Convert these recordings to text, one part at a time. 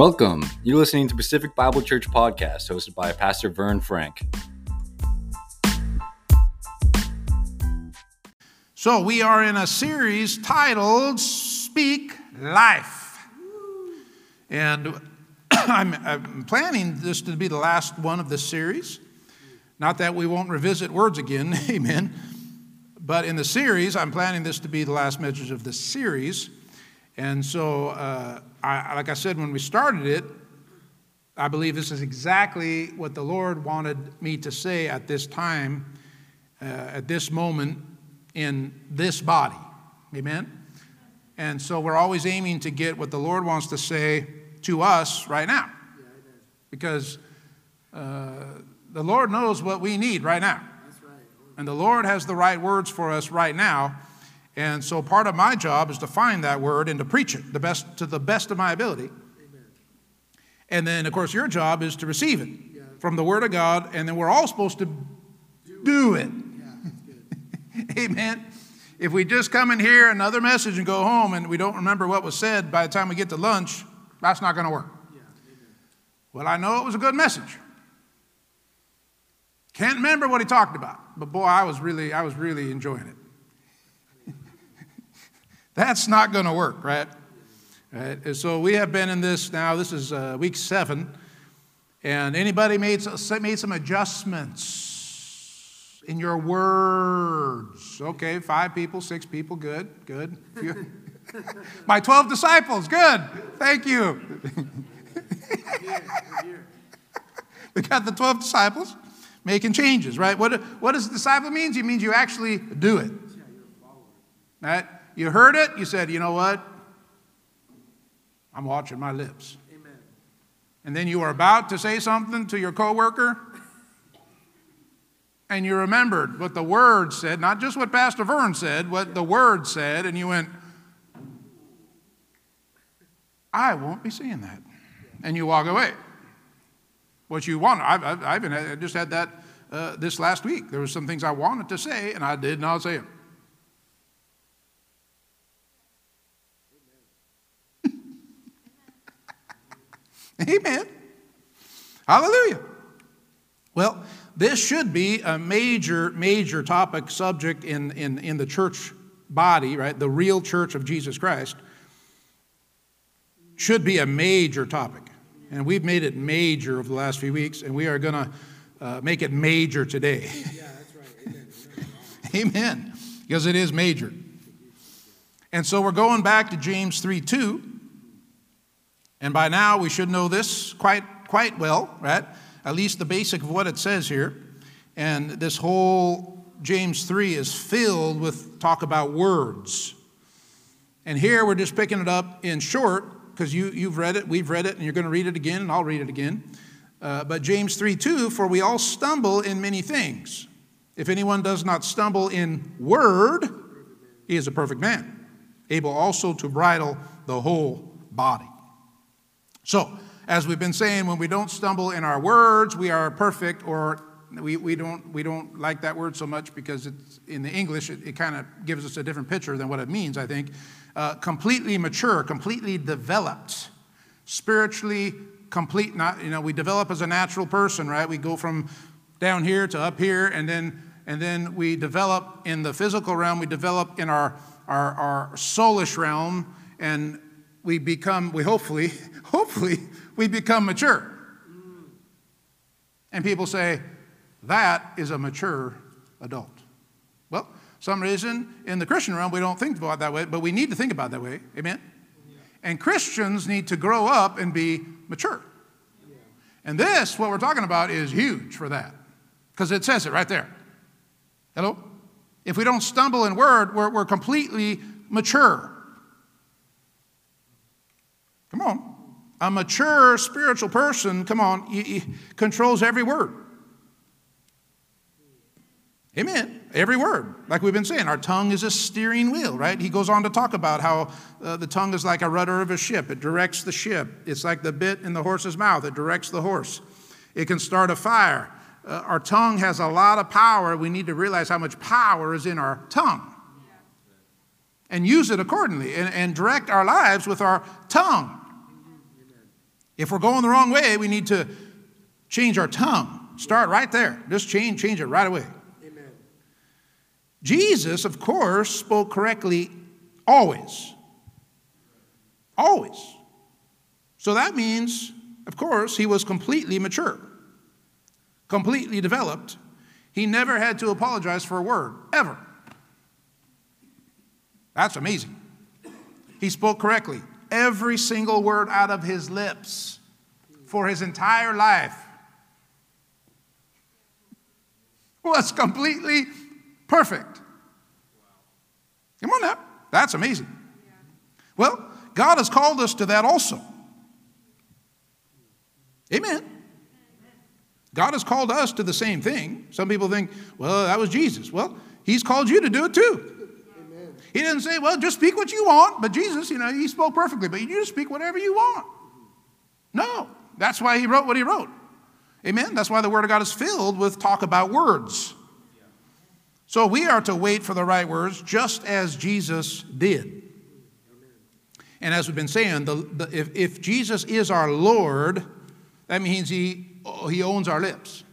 Welcome. You're listening to Pacific Bible Church podcast hosted by Pastor Vern Frank. So, we are in a series titled Speak Life. And I'm, I'm, planning this to be the last one of this series. Not that we won't revisit words again, amen. But in the series, I'm planning this to be the last message of this series. And so, uh, I, like I said when we started it, I believe this is exactly what the Lord wanted me to say at this time, uh, at this moment in this body. Amen? And so we're always aiming to get what the Lord wants to say to us right now. Because uh, the Lord knows what we need right now. And the Lord has the right words for us right now. And so part of my job is to find that word and to preach it the best, to the best of my ability. Amen. And then, of course, your job is to receive it yeah. from the Word of God, and then we're all supposed to do, do it. Yeah, Amen. If we just come and hear another message and go home and we don't remember what was said by the time we get to lunch, that's not going to work. Yeah, well, I know it was a good message. Can't remember what he talked about, but boy, I was really, I was really enjoying it. That's not going to work, right? right? So we have been in this now. This is uh, week seven, and anybody made made some adjustments in your words? Okay, five people, six people, good, good. My twelve disciples, good. Thank you. we got the twelve disciples making changes, right? What, what does disciple means? It means you actually do it. Right? You heard it, you said, you know what? I'm watching my lips. Amen. And then you were about to say something to your coworker, and you remembered what the word said, not just what Pastor Vern said, what the word said, and you went, I won't be saying that. And you walk away. What you want, I've, I've, I've had, I just had that uh, this last week. There were some things I wanted to say, and I did not say them. Amen. Hallelujah. Well, this should be a major, major topic subject in, in, in the church body, right? The real church of Jesus Christ should be a major topic. And we've made it major over the last few weeks, and we are going to uh, make it major today. Yeah, that's right. Amen. Amen. Because it is major. And so we're going back to James 3 2. And by now, we should know this quite, quite well, right? At least the basic of what it says here. And this whole James 3 is filled with talk about words. And here we're just picking it up in short, because you, you've read it, we've read it, and you're going to read it again, and I'll read it again. Uh, but James 3 2, for we all stumble in many things. If anyone does not stumble in word, he is a perfect man, able also to bridle the whole body. So, as we've been saying, when we don't stumble in our words, we are perfect, or we, we, don't, we don't like that word so much because it's, in the English, it, it kind of gives us a different picture than what it means, I think. Uh, completely mature, completely developed, spiritually complete, not, you know, we develop as a natural person, right? We go from down here to up here, and then, and then we develop in the physical realm, we develop in our, our, our soulish realm, and we become, we hopefully, hopefully, we become mature. And people say, that is a mature adult. Well, some reason in the Christian realm we don't think about that way, but we need to think about that way. Amen? Yeah. And Christians need to grow up and be mature. Yeah. And this, what we're talking about, is huge for that because it says it right there. Hello? If we don't stumble in word, we're, we're completely mature. Come on. A mature spiritual person, come on, he, he controls every word. Amen. Every word. Like we've been saying, our tongue is a steering wheel, right? He goes on to talk about how uh, the tongue is like a rudder of a ship. It directs the ship. It's like the bit in the horse's mouth. It directs the horse. It can start a fire. Uh, our tongue has a lot of power. We need to realize how much power is in our tongue and use it accordingly and, and direct our lives with our tongue. If we're going the wrong way, we need to change our tongue. Start right there. Just change, change it right away. Amen. Jesus, of course, spoke correctly always. Always. So that means, of course, he was completely mature, completely developed. He never had to apologize for a word, ever. That's amazing. He spoke correctly. Every single word out of his lips for his entire life was completely perfect. Come on now. That's amazing. Well, God has called us to that also. Amen. God has called us to the same thing. Some people think, well, that was Jesus. Well, He's called you to do it too. He didn't say, well, just speak what you want, but Jesus, you know, He spoke perfectly, but you just speak whatever you want. No, that's why He wrote what He wrote. Amen. That's why the Word of God is filled with talk about words. So we are to wait for the right words just as Jesus did. And as we've been saying, the, the, if, if Jesus is our Lord, that means he, he owns our lips.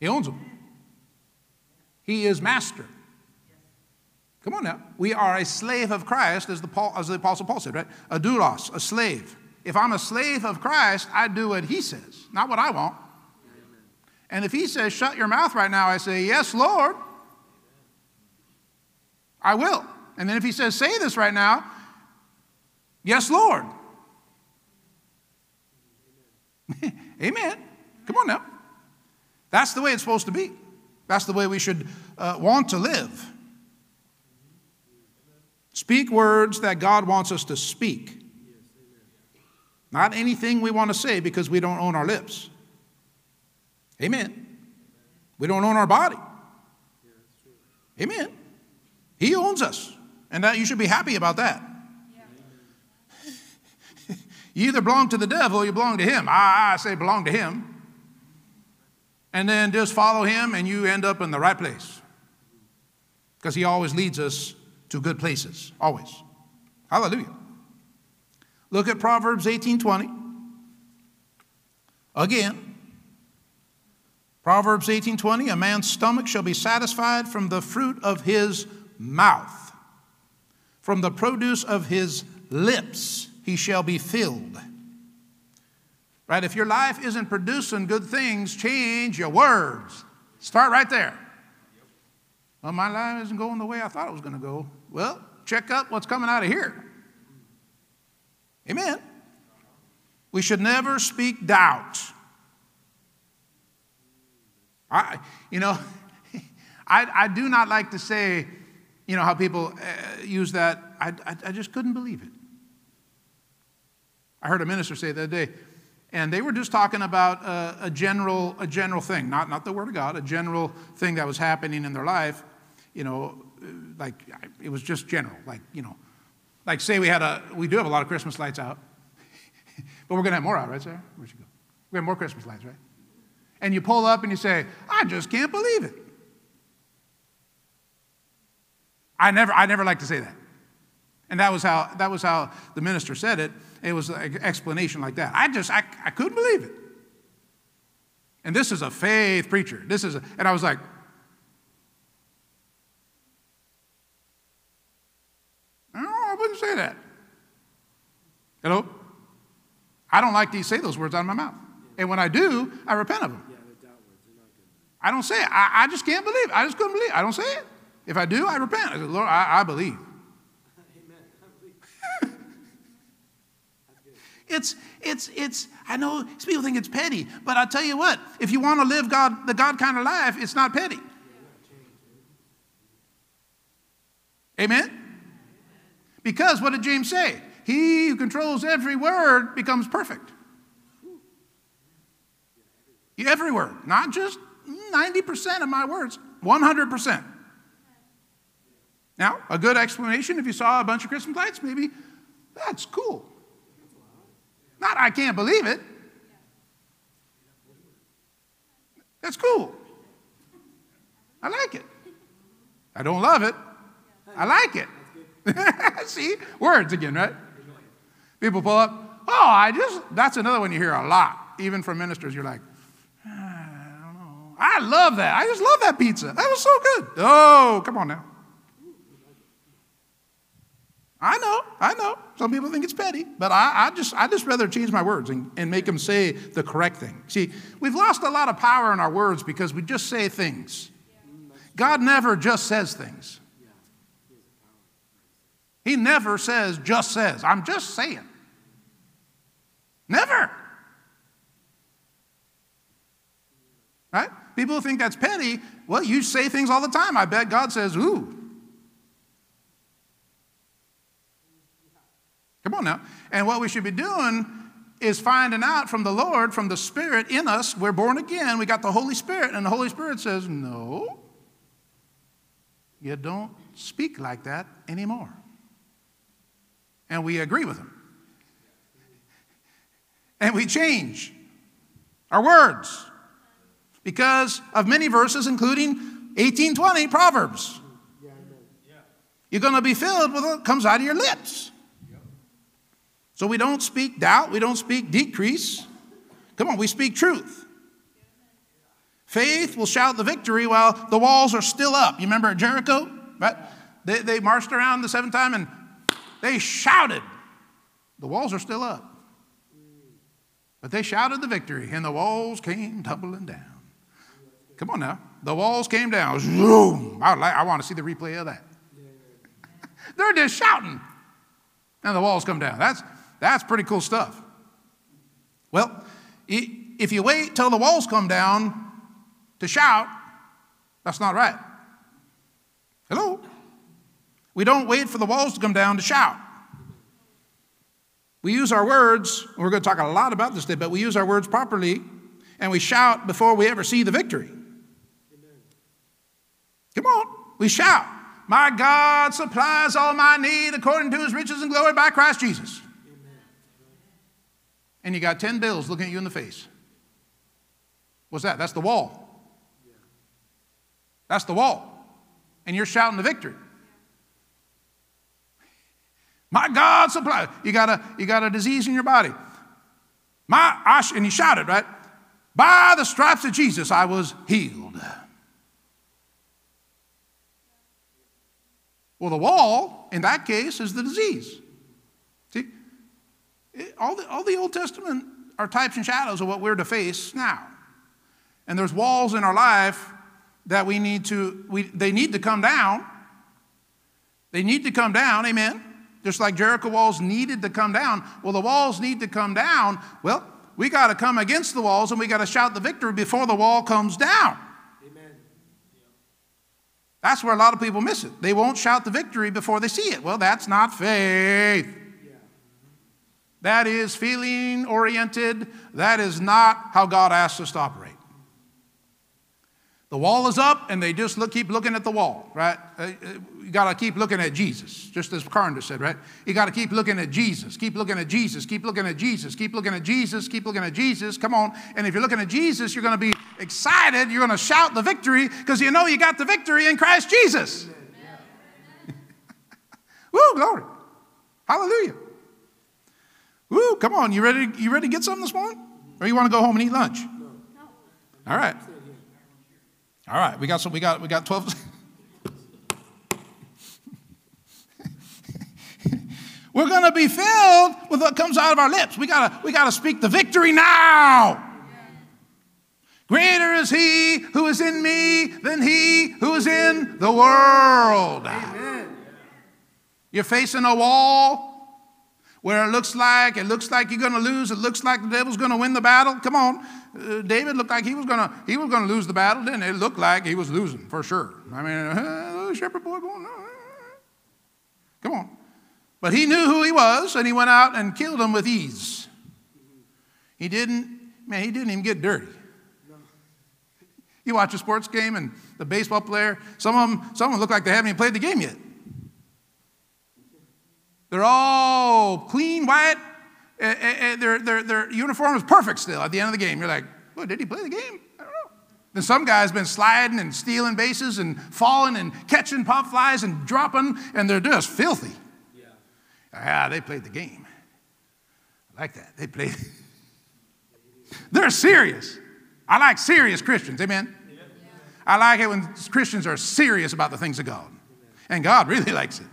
He owns them. He is master. Come on now. We are a slave of Christ, as the, Paul, as the Apostle Paul said, right? A doulos, a slave. If I'm a slave of Christ, I do what he says, not what I want. And if he says, shut your mouth right now, I say, yes, Lord. I will. And then if he says, say this right now, yes, Lord. Amen. Come on now. That's the way it's supposed to be. That's the way we should uh, want to live. Speak words that God wants us to speak. Not anything we want to say because we don't own our lips. Amen. We don't own our body. Amen. He owns us. And that you should be happy about that. you either belong to the devil or you belong to him. I, I say belong to him. And then just follow him and you end up in the right place. Because he always leads us to good places. Always. Hallelujah. Look at Proverbs 18:20. Again. Proverbs 18:20, a man's stomach shall be satisfied from the fruit of his mouth. From the produce of his lips he shall be filled. Right? If your life isn't producing good things, change your words. Start right there. Well, my life isn't going the way I thought it was going to go. Well, check out what's coming out of here. Amen. We should never speak doubt. I, you know, I, I do not like to say, you know, how people uh, use that. I, I, I, just couldn't believe it. I heard a minister say the other day, and they were just talking about a, a, general, a general thing, not, not the Word of God, a general thing that was happening in their life. You know, uh, like it was just general, like, you know, like say we had a, we do have a lot of Christmas lights out, but we're going to have more out, right, Sarah? Where'd you go? We have more Christmas lights, right? And you pull up and you say, I just can't believe it. I never, I never like to say that. And that was how, that was how the minister said it. It was an explanation like that. I just, I, I couldn't believe it. And this is a faith preacher. This is, a, and I was like, no, I wouldn't say that. Hello? I don't like to say those words out of my mouth. And when I do, I repent of them. I don't say it. I, I just can't believe it. I just couldn't believe it. I don't say it. If I do, I repent. I say, Lord, I, I believe. It's, it's, it's, I know people think it's petty, but I'll tell you what, if you want to live God, the God kind of life, it's not petty. Amen? Because what did James say? He who controls every word becomes perfect. Every word, not just 90% of my words, 100%. Now, a good explanation if you saw a bunch of Christmas lights, maybe that's cool. Not, I can't believe it. That's cool. I like it. I don't love it. I like it. See, words again, right? People pull up, oh, I just, that's another one you hear a lot, even from ministers. You're like, ah, I don't know. I love that. I just love that pizza. That was so good. Oh, come on now. I know, I know. Some people think it's petty, but I, I just I just rather change my words and, and make them say the correct thing. See, we've lost a lot of power in our words because we just say things. God never just says things. He never says, just says. I'm just saying. Never. Right? People think that's petty. Well, you say things all the time. I bet God says, ooh. Come on now. And what we should be doing is finding out from the Lord, from the Spirit in us, we're born again, we got the Holy Spirit, and the Holy Spirit says, No, you don't speak like that anymore. And we agree with him. And we change our words because of many verses, including 1820 Proverbs. You're going to be filled with what comes out of your lips. So we don't speak doubt, we don't speak decrease. Come on, we speak truth. Faith will shout the victory while the walls are still up. You remember Jericho? Right? They, they marched around the seventh time and they shouted. The walls are still up. But they shouted the victory, and the walls came tumbling down. Come on now. The walls came down. Zoom. I, like, I want to see the replay of that. They're just shouting, and the walls come down. That's, that's pretty cool stuff. Well, if you wait till the walls come down to shout, that's not right. Hello? We don't wait for the walls to come down to shout. We use our words, we're going to talk a lot about this today, but we use our words properly and we shout before we ever see the victory. Come on, we shout. My God supplies all my need according to his riches and glory by Christ Jesus. And you got 10 bills looking at you in the face. What's that? That's the wall. That's the wall. And you're shouting the victory. My God supply. You got a you got a disease in your body. My and he shouted, right? By the stripes of Jesus, I was healed. Well, the wall, in that case, is the disease. See, all the, all the Old Testament are types and shadows of what we're to face now. And there's walls in our life that we need to, we, they need to come down. They need to come down, amen. Just like Jericho walls needed to come down. Well, the walls need to come down. Well, we got to come against the walls and we got to shout the victory before the wall comes down. Amen. That's where a lot of people miss it. They won't shout the victory before they see it. Well, that's not faith. That is feeling oriented. That is not how God asks us to operate. The wall is up, and they just look, keep looking at the wall, right? Uh, uh, you got to keep looking at Jesus, just as Carnder said, right? You got to keep looking at Jesus, keep looking at Jesus, keep looking at Jesus, keep looking at Jesus, keep looking at Jesus. Come on. And if you're looking at Jesus, you're going to be excited. You're going to shout the victory because you know you got the victory in Christ Jesus. Woo, glory. Hallelujah. Woo, come on. You ready, you ready to get something this morning? Or you want to go home and eat lunch? All right. All right, we got some, we got, we got 12. We're going to be filled with what comes out of our lips. We got to we got to speak the victory now. Greater is he who is in me than he who is in the world. Amen. You're facing a wall where it looks like it looks like you're going to lose. It looks like the devil's going to win the battle. Come on, uh, David looked like he was going to he was going to lose the battle. Didn't it? it looked like he was losing for sure. I mean, uh, shepherd boy going. Uh, come on, but he knew who he was, and he went out and killed him with ease. He didn't. Man, he didn't even get dirty. You watch a sports game and the baseball player, some of them, some of them look like they haven't even played the game yet. They're all clean, white. And their, their, their uniform is perfect still at the end of the game. You're like, well, did he play the game? I don't know. Then some guy's been sliding and stealing bases and falling and catching pop flies and dropping, and they're just filthy. Yeah, yeah they played the game. I like that. They played. They're serious. I like serious Christians. Amen. I like it when Christians are serious about the things of God. And God really likes it.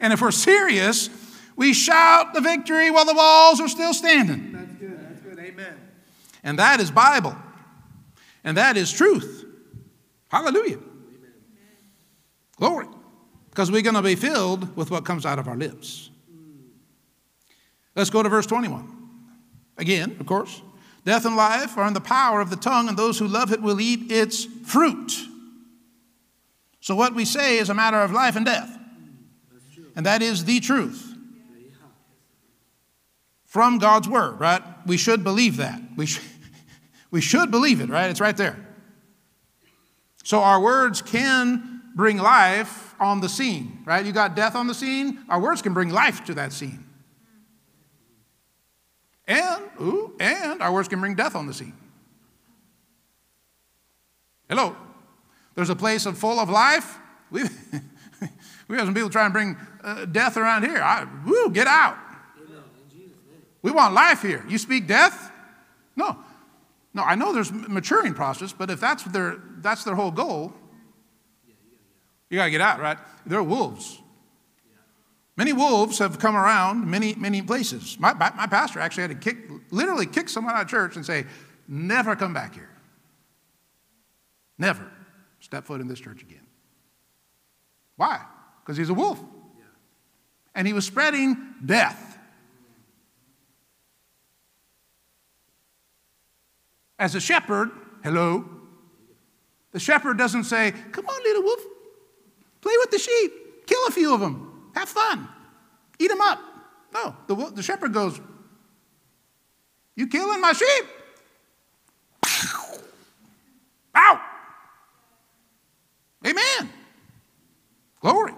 And if we're serious, we shout the victory while the walls are still standing. That's good. That's good. Amen. And that is Bible. And that is truth. Hallelujah. Glory. Because we're going to be filled with what comes out of our lips. Let's go to verse 21. Again, of course. Death and life are in the power of the tongue, and those who love it will eat its fruit. So, what we say is a matter of life and death. And that is the truth from God's word, right? We should believe that. We, sh- we should believe it, right? It's right there. So, our words can bring life on the scene, right? You got death on the scene, our words can bring life to that scene. And, ooh, and our words can bring death on the scene. Hello. There's a place full of life. We, we have some people trying to bring uh, death around here. I, woo, get out. We want life here. You speak death? No. No, I know there's maturing process, but if that's their, that's their whole goal, you got to get out, right? They're wolves. Many wolves have come around many, many places. My, my pastor actually had to kick, literally kick someone out of church and say, never come back here. Never step foot in this church again. Why? Because he's a wolf. And he was spreading death. As a shepherd, hello, the shepherd doesn't say, Come on, little wolf, play with the sheep, kill a few of them. Have fun. Eat them up. No, the, the shepherd goes, You killing my sheep? Out. Amen. Glory.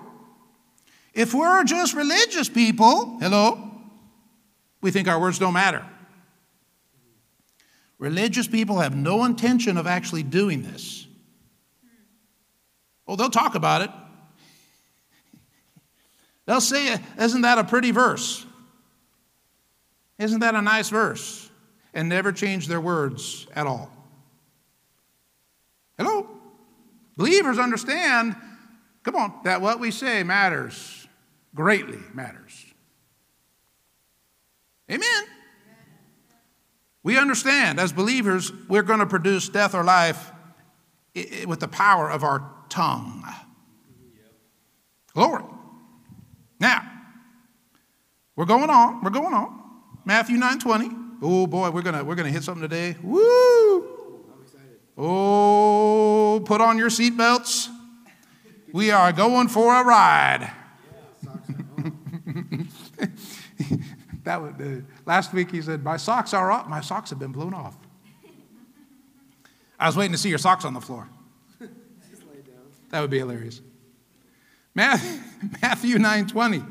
If we're just religious people, hello, we think our words don't matter. Religious people have no intention of actually doing this. Oh, they'll talk about it, They'll say, Isn't that a pretty verse? Isn't that a nice verse? And never change their words at all. Hello? Believers understand, come on, that what we say matters, greatly matters. Amen. We understand as believers, we're going to produce death or life with the power of our tongue. Glory. Now, we're going on. We're going on. Matthew 9 20. Oh boy, we're gonna we're gonna hit something today. Woo! Oh, put on your seatbelts. We are going for a ride. that would, uh, last week he said, My socks are off. My socks have been blown off. I was waiting to see your socks on the floor. That would be hilarious. Matthew 9 20.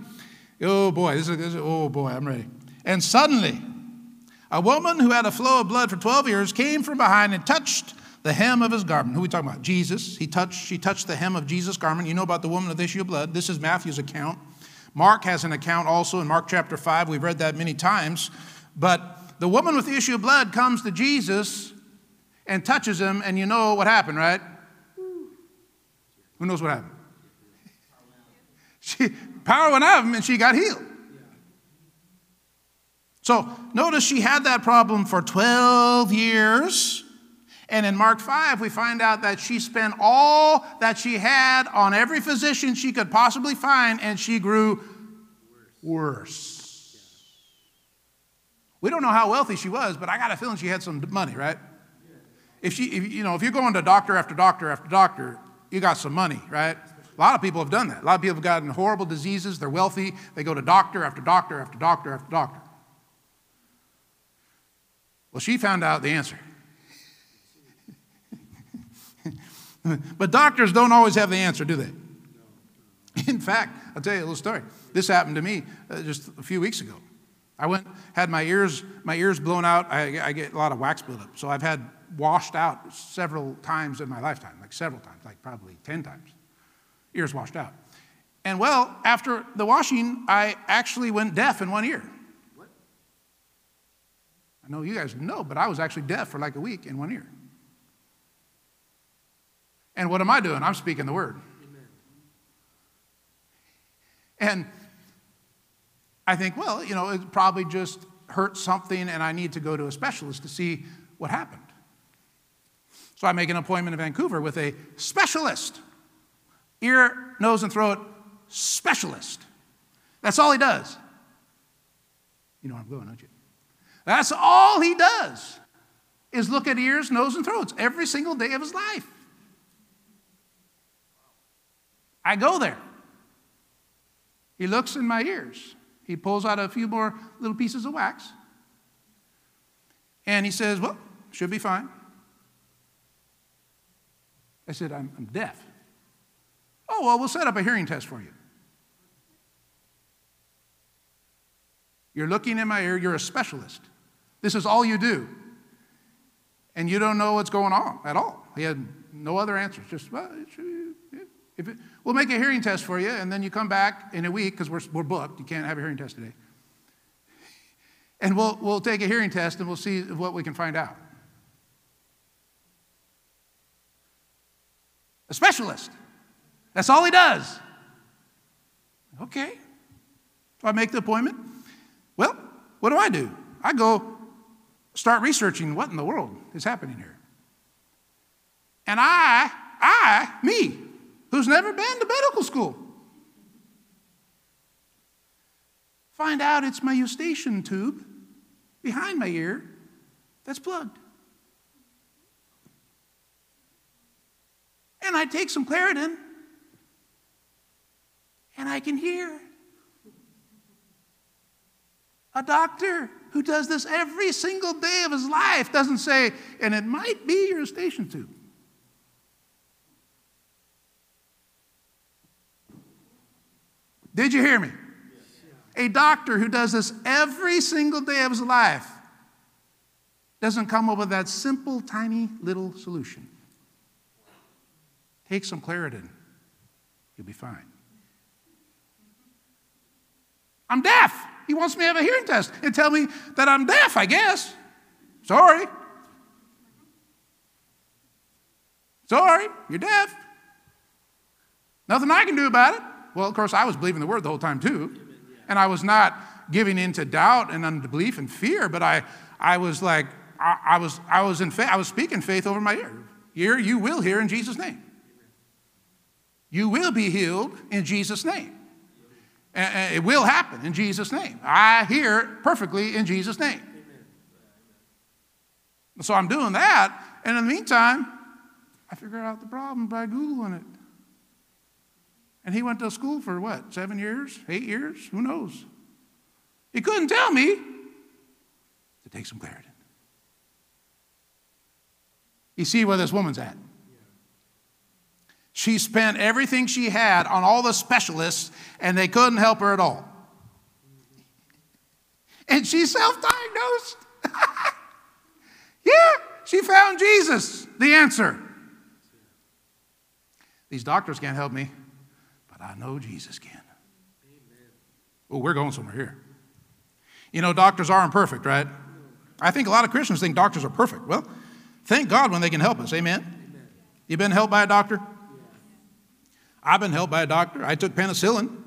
Oh boy, this is, this is, oh boy, I'm ready. And suddenly, a woman who had a flow of blood for 12 years came from behind and touched the hem of his garment. Who are we talking about? Jesus. He touched, she touched the hem of Jesus' garment. You know about the woman of the issue of blood. This is Matthew's account. Mark has an account also in Mark chapter 5. We've read that many times. But the woman with the issue of blood comes to Jesus and touches him, and you know what happened, right? Who knows what happened? She, power went out of him and she got healed. So notice she had that problem for 12 years. And in Mark 5, we find out that she spent all that she had on every physician she could possibly find, and she grew worse. We don't know how wealthy she was, but I got a feeling she had some money, right? If she, if, you know, if you're going to doctor after doctor after doctor, you got some money, right? A lot of people have done that. A lot of people have gotten horrible diseases. They're wealthy. They go to doctor after doctor after doctor after doctor. Well, she found out the answer. but doctors don't always have the answer, do they? In fact, I'll tell you a little story. This happened to me uh, just a few weeks ago. I went, had my ears, my ears blown out. I, I get a lot of wax buildup, so I've had washed out several times in my lifetime, like several times, like probably ten times ears washed out. And well, after the washing, I actually went deaf in one ear. What? I know you guys know, but I was actually deaf for like a week in one ear. And what am I doing? I'm speaking the word. And I think, well, you know, it probably just hurt something and I need to go to a specialist to see what happened. So I make an appointment in Vancouver with a specialist, ear, nose, and throat specialist. That's all he does. You know where I'm going, don't you? That's all he does is look at ears, nose, and throats every single day of his life. I go there. He looks in my ears. He pulls out a few more little pieces of wax. And he says, Well, should be fine. I said, I'm, I'm deaf. Oh, well, we'll set up a hearing test for you. You're looking in my ear, you're a specialist. This is all you do. And you don't know what's going on at all. He had no other answers. Just, well, it if it, we'll make a hearing test for you, and then you come back in a week because we're, we're booked. You can't have a hearing test today. And we'll, we'll take a hearing test and we'll see what we can find out. A specialist. That's all he does. Okay. So I make the appointment. Well, what do I do? I go start researching what in the world is happening here. And I, I, me, who's never been to medical school, find out it's my eustachian tube behind my ear that's plugged. And I take some Claritin and I can hear. A doctor who does this every single day of his life doesn't say, and it might be your eustachian tube. Did you hear me? A doctor who does this every single day of his life doesn't come up with that simple, tiny little solution. Take some Claritin, you'll be fine. I'm deaf. He wants me to have a hearing test and tell me that I'm deaf, I guess. Sorry. Sorry, you're deaf. Nothing I can do about it. Well, of course, I was believing the word the whole time, too. And I was not giving in to doubt and unbelief and fear, but I, I was like, I, I was, I was in faith, I was speaking faith over my ear. Ear, you will hear in Jesus' name. You will be healed in Jesus' name. And it will happen in Jesus' name. I hear perfectly in Jesus' name. So I'm doing that, and in the meantime, I figured out the problem by Googling it. And he went to school for what, seven years, eight years? Who knows? He couldn't tell me to take some Claritin. You see where this woman's at. She spent everything she had on all the specialists, and they couldn't help her at all. And she self diagnosed. yeah, she found Jesus, the answer. These doctors can't help me, I know Jesus can. Oh, we're going somewhere here. You know, doctors are imperfect, right? I think a lot of Christians think doctors are perfect. Well, thank God when they can help us. Amen? Amen. You been helped by a doctor? I've been helped by a doctor. I took penicillin.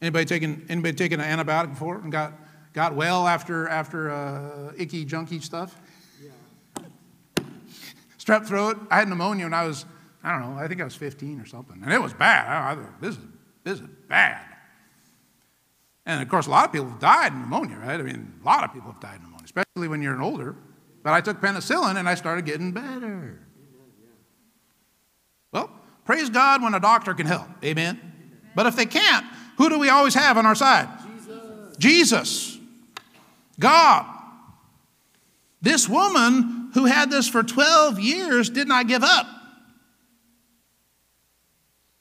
Anybody taken anybody taken an antibiotic before and got got well after after uh, icky junky stuff? Yeah. Strep throat. I had pneumonia when I was I don't know. I think I was 15 or something, and it was bad. I, thought this is this is bad. And of course, a lot of people have died in pneumonia, right? I mean, a lot of people have died in pneumonia, especially when you're an older. But I took penicillin and I started getting better. Well, praise God when a doctor can help. Amen. But if they can't, who do we always have on our side? Jesus. Jesus. God. This woman who had this for 12 years did not give up.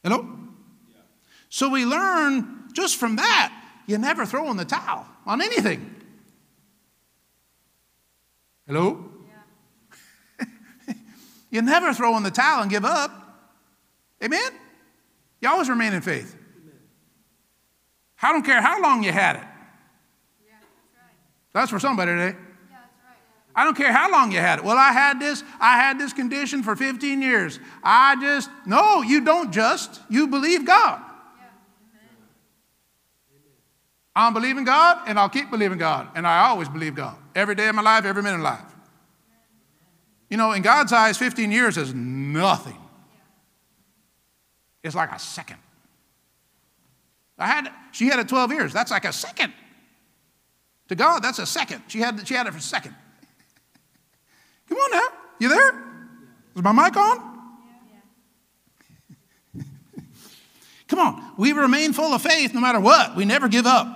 Hello? So we learn just from that, you never throw in the towel on anything. Hello? Yeah. you never throw in the towel and give up. Amen? You always remain in faith. I don't care how long you had it. That's for somebody today. I don't care how long you had it. Well, I had this, I had this condition for 15 years. I just, no, you don't just. You believe God. I'm believing God and I'll keep believing God. And I always believe God. Every day of my life, every minute of life. You know, in God's eyes, 15 years is nothing. It's like a second. I had, she had it 12 years. That's like a second. To God, that's a second. She had, she had it for a second. Come on now. You there? Is my mic on? Come on. We remain full of faith no matter what. We never give up.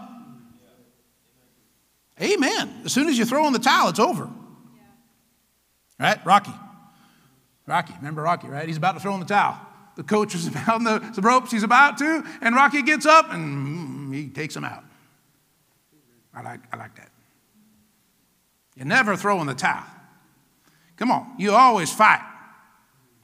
Amen. As soon as you throw in the towel, it's over. Right? Rocky. Rocky. Remember Rocky, right? He's about to throw in the towel. The coach is on the, the ropes. He's about to, and Rocky gets up and mm, he takes him out. I like, I like that. You never throw in the towel. Come on, you always fight.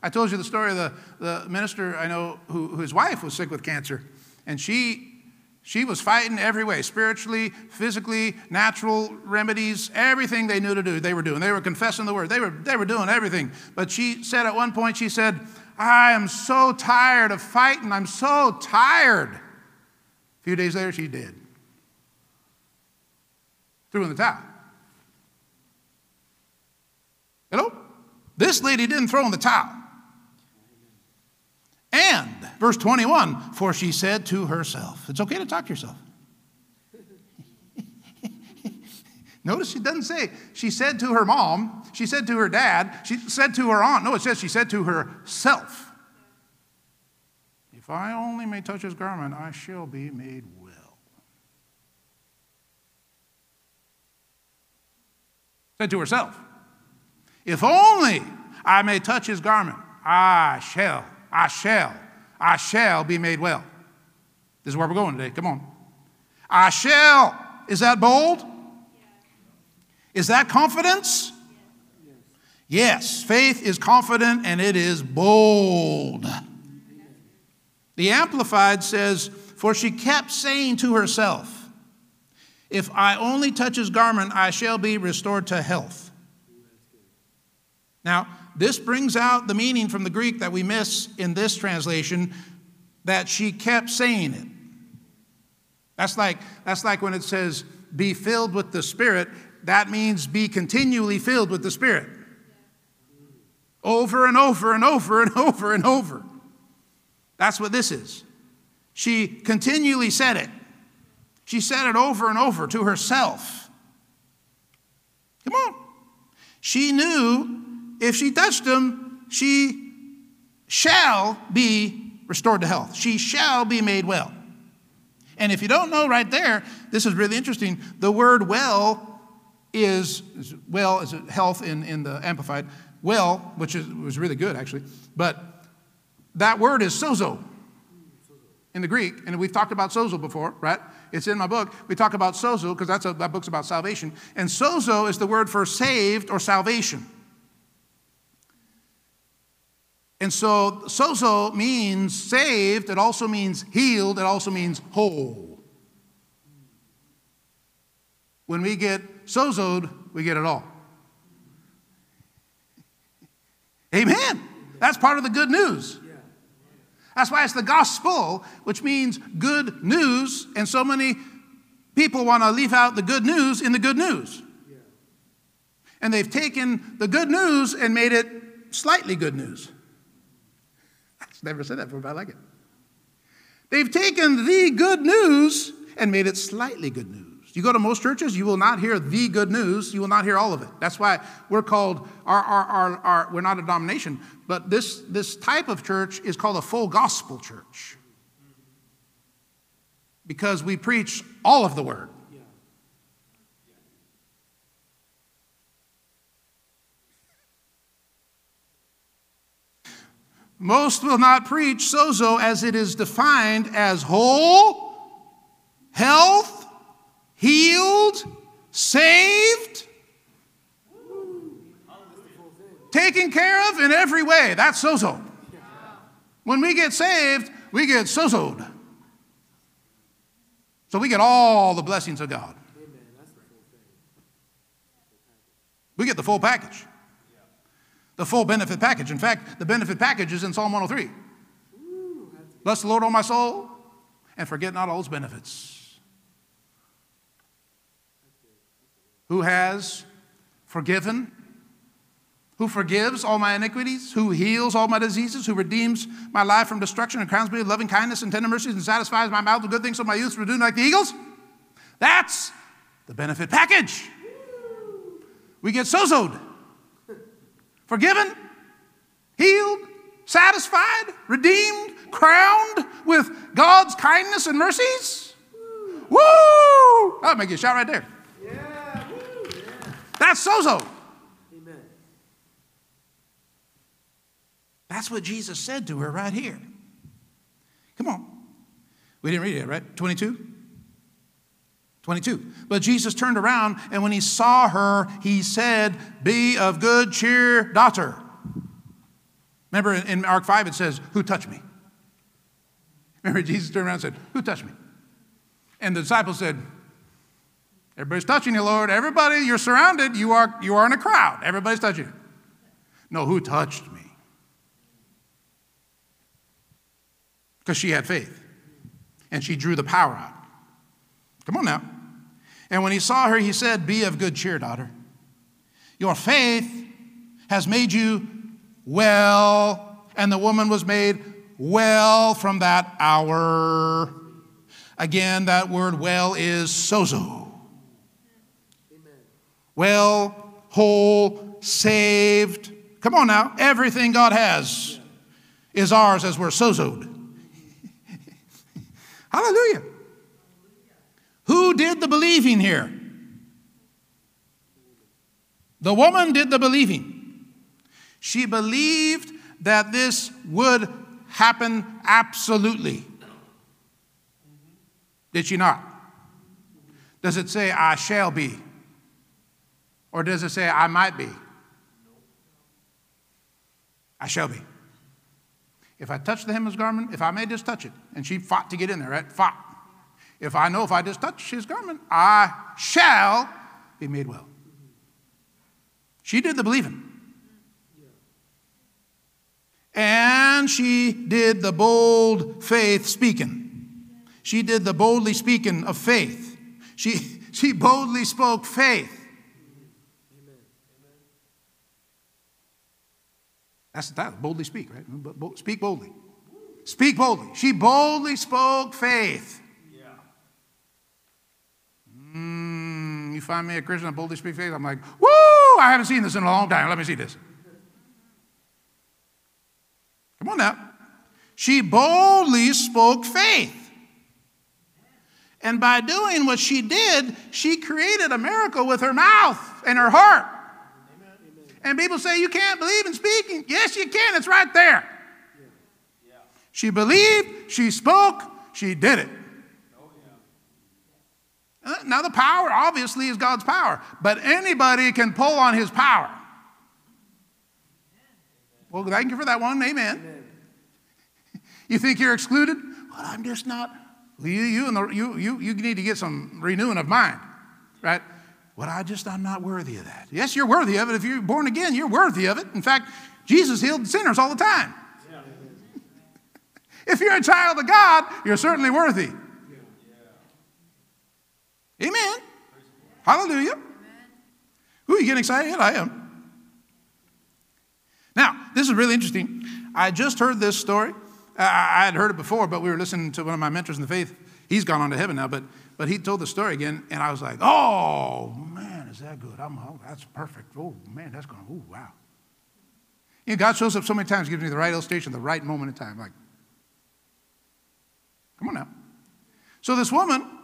I told you the story of the, the minister I know who, whose wife was sick with cancer, and she, she was fighting every way spiritually, physically, natural remedies, everything they knew to do, they were doing. They were confessing the word, they were, they were doing everything. But she said at one point, she said, I am so tired of fighting. I'm so tired. A few days later, she did. Threw in the towel. Hello? This lady didn't throw in the towel. And, verse 21, for she said to herself, it's okay to talk to yourself. Notice she doesn't say, she said to her mom, she said to her dad, she said to her aunt. No, it says she said to herself. If I only may touch his garment, I shall be made well. Said to herself. If only I may touch his garment, I shall, I shall, I shall be made well. This is where we're going today. Come on. I shall. Is that bold? Is that confidence? Yes, faith is confident and it is bold. The Amplified says, For she kept saying to herself, If I only touch his garment, I shall be restored to health. Now, this brings out the meaning from the Greek that we miss in this translation that she kept saying it. That's like, that's like when it says, be filled with the Spirit, that means be continually filled with the Spirit. Over and over and over and over and over. That's what this is. She continually said it. She said it over and over to herself. Come on. She knew if she touched him, she shall be restored to health. She shall be made well. And if you don't know right there, this is really interesting. The word well is, well is health in, in the Amplified. Well, which is, was really good actually, but that word is sozo in the Greek, and we've talked about sozo before, right? It's in my book. We talk about sozo because that's that book's about salvation. And sozo is the word for saved or salvation. And so, sozo means saved, it also means healed, it also means whole. When we get sozoed, we get it all. Amen. That's part of the good news. That's why it's the gospel, which means good news, and so many people want to leave out the good news in the good news. And they've taken the good news and made it slightly good news. Never said that before, but I like it. They've taken the good news and made it slightly good news. You go to most churches, you will not hear the good news. You will not hear all of it. That's why we're called, our, our, our, our, we're not a denomination, but this, this type of church is called a full gospel church. Because we preach all of the word. Most will not preach sozo as it is defined as whole, health, healed, saved, taken care of in every way. That's sozo. When we get saved, we get sozoed. So we get all the blessings of God. We get the full package. The full benefit package. In fact, the benefit package is in Psalm 103. Bless the Lord, O my soul, and forget not all his benefits. Who has forgiven who forgives all my iniquities, who heals all my diseases, who redeems my life from destruction and crowns me with loving kindness and tender mercies and satisfies my mouth with good things so my youth do like the eagles. That's the benefit package. We get sozoed, forgiven, healed, satisfied, redeemed, crowned with God's kindness and mercies. Woo! That'll make you shout right there. Yeah. That's sozo. Amen. That's what Jesus said to her right here. Come on. We didn't read it, right? 22? 22. But Jesus turned around, and when he saw her, he said, Be of good cheer, daughter. Remember in Mark 5, it says, Who touched me? Remember, Jesus turned around and said, Who touched me? And the disciples said, Everybody's touching you, Lord. Everybody, you're surrounded. You are, you are in a crowd. Everybody's touching you. No, who touched me? because she had faith and she drew the power out. Come on now. And when he saw her, he said, Be of good cheer, daughter. Your faith has made you well. And the woman was made well from that hour. Again, that word well is sozo. Amen. Well, whole, saved. Come on now. Everything God has is ours as we're sozoed. Hallelujah. Who did the believing here? The woman did the believing. She believed that this would happen absolutely. Did she not? Does it say, I shall be? Or does it say, I might be? I shall be. If I touch the hem of his garment, if I may just touch it, and she fought to get in there, right? Fought. If I know if I just touch his garment, I shall be made well. She did the believing. And she did the bold faith speaking. She did the boldly speaking of faith. She, she boldly spoke faith. That's the title, boldly speak, right? Speak boldly. Speak boldly. She boldly spoke faith. Yeah. Mm, you find me a Christian that boldly speak faith? I'm like, woo! I haven't seen this in a long time. Let me see this. Come on now. She boldly spoke faith. And by doing what she did, she created a miracle with her mouth and her heart. And people say, You can't believe in speaking. Yes, you can. It's right there. She believed, she spoke, she did it. Uh, now, the power obviously is God's power, but anybody can pull on his power. Well, thank you for that one. Amen. Amen. You think you're excluded? Well, I'm just not. You, you, and the, you, you, you need to get some renewing of mind, right? Well, I just, I'm not worthy of that. Yes, you're worthy of it. If you're born again, you're worthy of it. In fact, Jesus healed sinners all the time. Yeah. if you're a child of God, you're certainly worthy. Amen. Hallelujah. Amen. Ooh, you getting excited? I am. Now, this is really interesting. I just heard this story. I had heard it before, but we were listening to one of my mentors in the faith. He's gone on to heaven now, but but he told the story again, and I was like, oh, man, is that good? I'm, oh, that's perfect. Oh, man, that's going, oh, wow. You know, God shows up so many times, gives me the right illustration, the right moment in time. Like, come on now. So this woman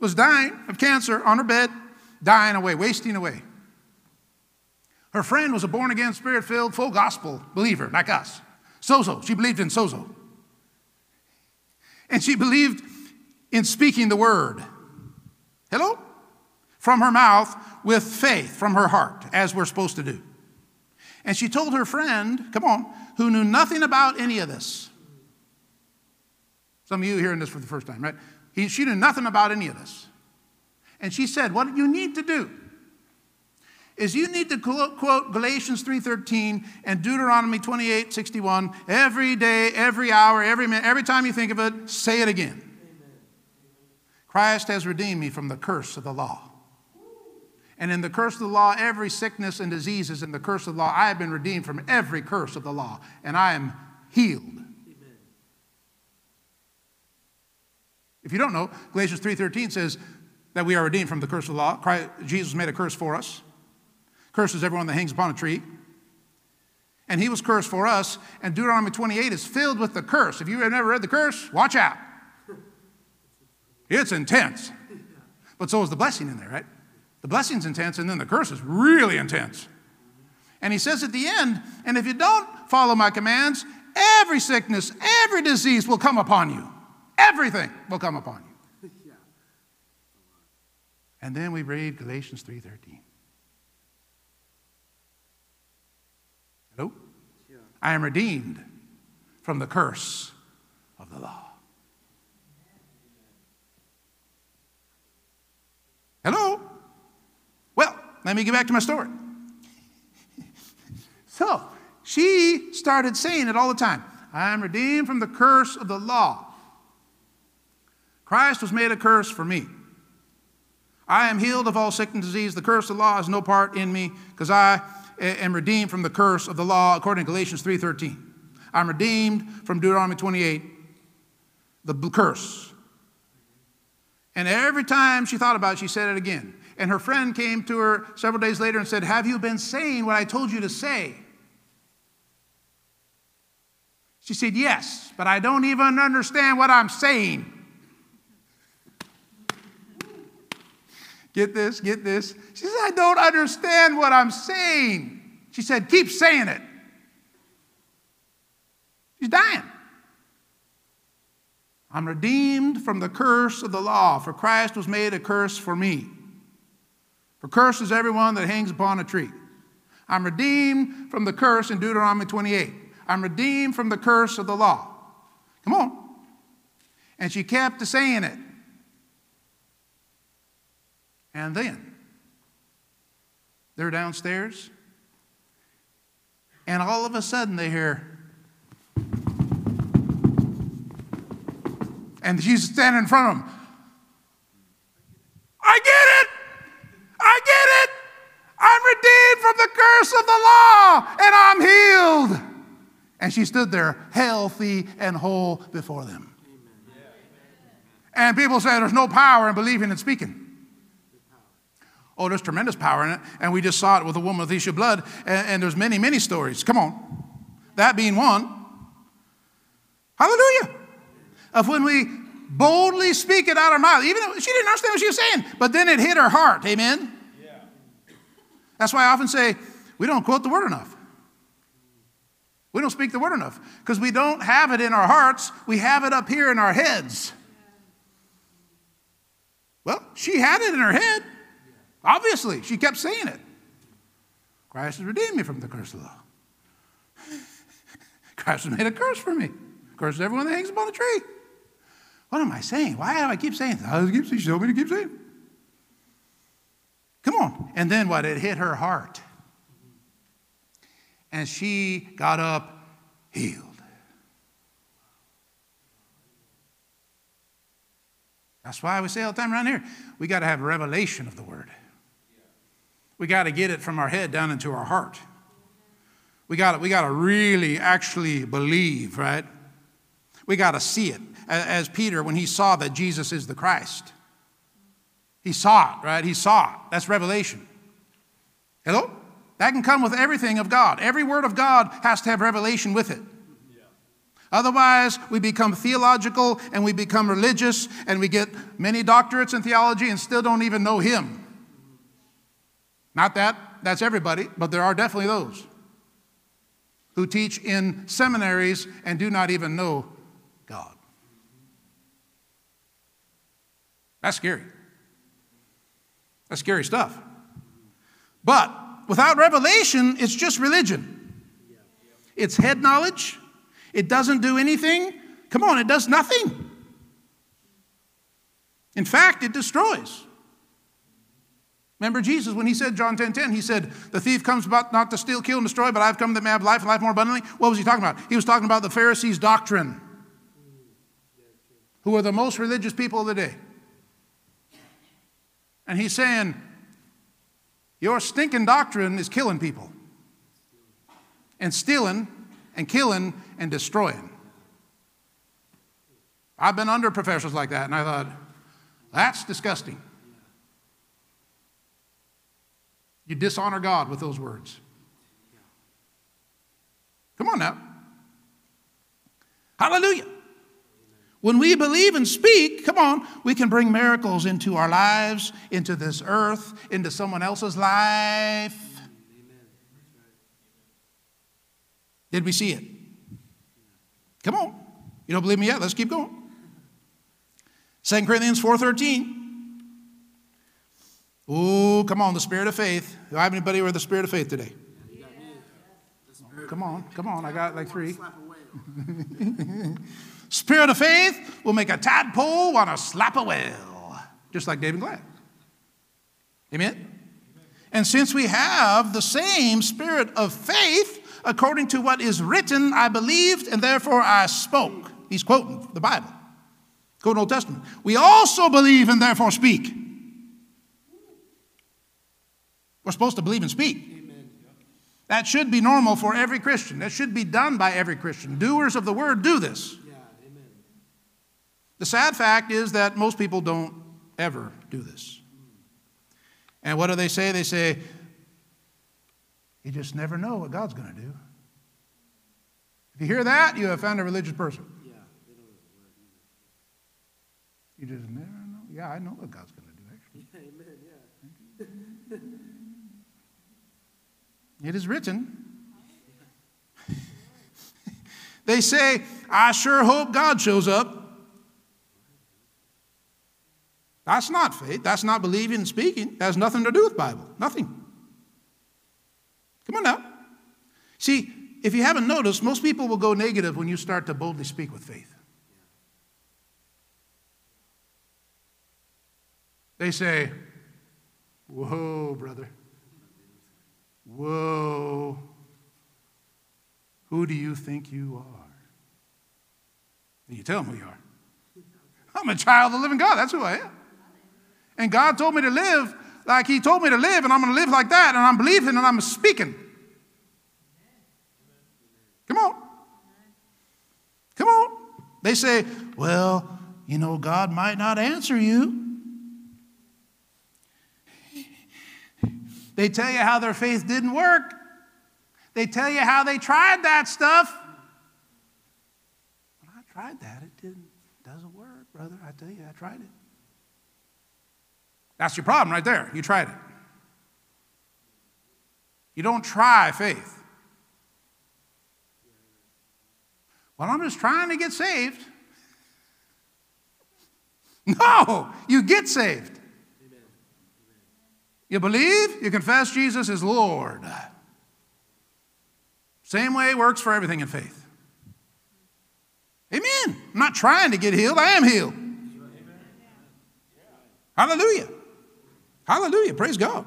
was dying of cancer on her bed, dying away, wasting away. Her friend was a born again, spirit filled, full gospel believer like us. Sozo. She believed in sozo. And she believed in speaking the word. Hello? From her mouth with faith from her heart, as we're supposed to do. And she told her friend, come on, who knew nothing about any of this. Some of you hearing this for the first time, right? He, she knew nothing about any of this. And she said, What you need to do is you need to quote Galatians 3:13 and Deuteronomy 28:61 every day, every hour, every minute, every time you think of it, say it again. Christ has redeemed me from the curse of the law. And in the curse of the law, every sickness and disease is in the curse of the law. I have been redeemed from every curse of the law, and I am healed. If you don't know, Galatians 3:13 says that we are redeemed from the curse of the law. Christ, Jesus made a curse for us curses everyone that hangs upon a tree. And he was cursed for us. And Deuteronomy 28 is filled with the curse. If you have never read the curse, watch out. It's intense. But so is the blessing in there, right? The blessing's intense, and then the curse is really intense. And he says at the end, and if you don't follow my commands, every sickness, every disease will come upon you. Everything will come upon you. And then we read Galatians 3:13. Nope. I am redeemed from the curse of the law. Hello? Well, let me get back to my story. so, she started saying it all the time I am redeemed from the curse of the law. Christ was made a curse for me. I am healed of all sickness and disease. The curse of the law has no part in me because I am redeemed from the curse of the law according to Galatians 3:13. I'm redeemed from Deuteronomy 28, the curse. And every time she thought about it, she said it again. And her friend came to her several days later and said, Have you been saying what I told you to say? She said, Yes, but I don't even understand what I'm saying. Get this, get this. She said, I don't understand what I'm saying. She said, Keep saying it. She's dying. I'm redeemed from the curse of the law, for Christ was made a curse for me. For curse is everyone that hangs upon a tree. I'm redeemed from the curse in Deuteronomy 28. I'm redeemed from the curse of the law. Come on. And she kept saying it. And then they're downstairs, and all of a sudden they hear, and she's standing in front of them. I get it! I get it! I'm redeemed from the curse of the law, and I'm healed. And she stood there healthy and whole before them. And people say there's no power in believing and speaking. Oh, there's tremendous power in it. And we just saw it with a woman with issue of blood. And, and there's many, many stories. Come on. That being one. Hallelujah. Of when we boldly speak it out of our mouth. Even though she didn't understand what she was saying, but then it hit her heart. Amen. Yeah. That's why I often say we don't quote the word enough. We don't speak the word enough because we don't have it in our hearts. We have it up here in our heads. Well, she had it in her head. Obviously, she kept saying it. Christ has redeemed me from the curse of the law. Christ has made a curse for me. Curse everyone that hangs upon the tree. What am I saying? Why do I keep saying this? I keep saying, she told me to keep saying. Come on. And then what? It hit her heart. And she got up healed. That's why we say all the time around here, we got to have a revelation of the word. We got to get it from our head down into our heart. We got to we got to really actually believe, right? We got to see it. As Peter, when he saw that Jesus is the Christ, he saw it, right? He saw it. That's revelation. Hello? That can come with everything of God. Every word of God has to have revelation with it. Otherwise, we become theological and we become religious and we get many doctorates in theology and still don't even know Him. Not that that's everybody, but there are definitely those who teach in seminaries and do not even know God. That's scary. That's scary stuff. But without revelation, it's just religion. It's head knowledge. It doesn't do anything. Come on, it does nothing. In fact, it destroys. Remember Jesus when he said, John 10 10, he said, The thief comes about not to steal, kill, and destroy, but I've come that may have life and life more abundantly. What was he talking about? He was talking about the Pharisees' doctrine, who were the most religious people of the day. And he's saying, Your stinking doctrine is killing people, and stealing, and killing, and destroying. I've been under professors like that, and I thought, That's disgusting. You dishonor God with those words. Come on now. Hallelujah. When we believe and speak, come on, we can bring miracles into our lives, into this earth, into someone else's life. Did we see it? Come on. You don't believe me yet? Let's keep going. 2 Corinthians 4:13. Oh, come on, the spirit of faith. Do I have anybody with the spirit of faith today? Come on, come on. I got like three. spirit of faith will make a tadpole want to slap a whale, just like David Glad. Amen? And since we have the same spirit of faith, according to what is written, I believed and therefore I spoke. He's quoting the Bible, quoting Old Testament. We also believe and therefore speak. We're supposed to believe and speak. Amen. That should be normal for every Christian. That should be done by every Christian. Doers of the word do this. Yeah, the sad fact is that most people don't ever do this. And what do they say? They say, You just never know what God's going to do. If you hear that, you have found a religious person. Yeah, they don't know the You just never know. Yeah, I know what God's going to do, actually. Yeah, amen, yeah. It is written. they say, I sure hope God shows up. That's not faith. That's not believing and speaking. That has nothing to do with Bible. Nothing. Come on now. See, if you haven't noticed, most people will go negative when you start to boldly speak with faith. They say, Whoa, brother. Whoa, who do you think you are? And you tell them who you are. I'm a child of the living God. That's who I am. And God told me to live like He told me to live, and I'm going to live like that, and I'm believing and I'm speaking. Come on. Come on. They say, well, you know, God might not answer you. They tell you how their faith didn't work. They tell you how they tried that stuff. I tried that, it didn't doesn't work, brother. I tell you, I tried it. That's your problem right there. You tried it. You don't try faith. Well, I'm just trying to get saved. No, you get saved. You believe, you confess Jesus is Lord. Same way works for everything in faith. Amen. I'm not trying to get healed, I am healed. Hallelujah. Hallelujah. Praise God.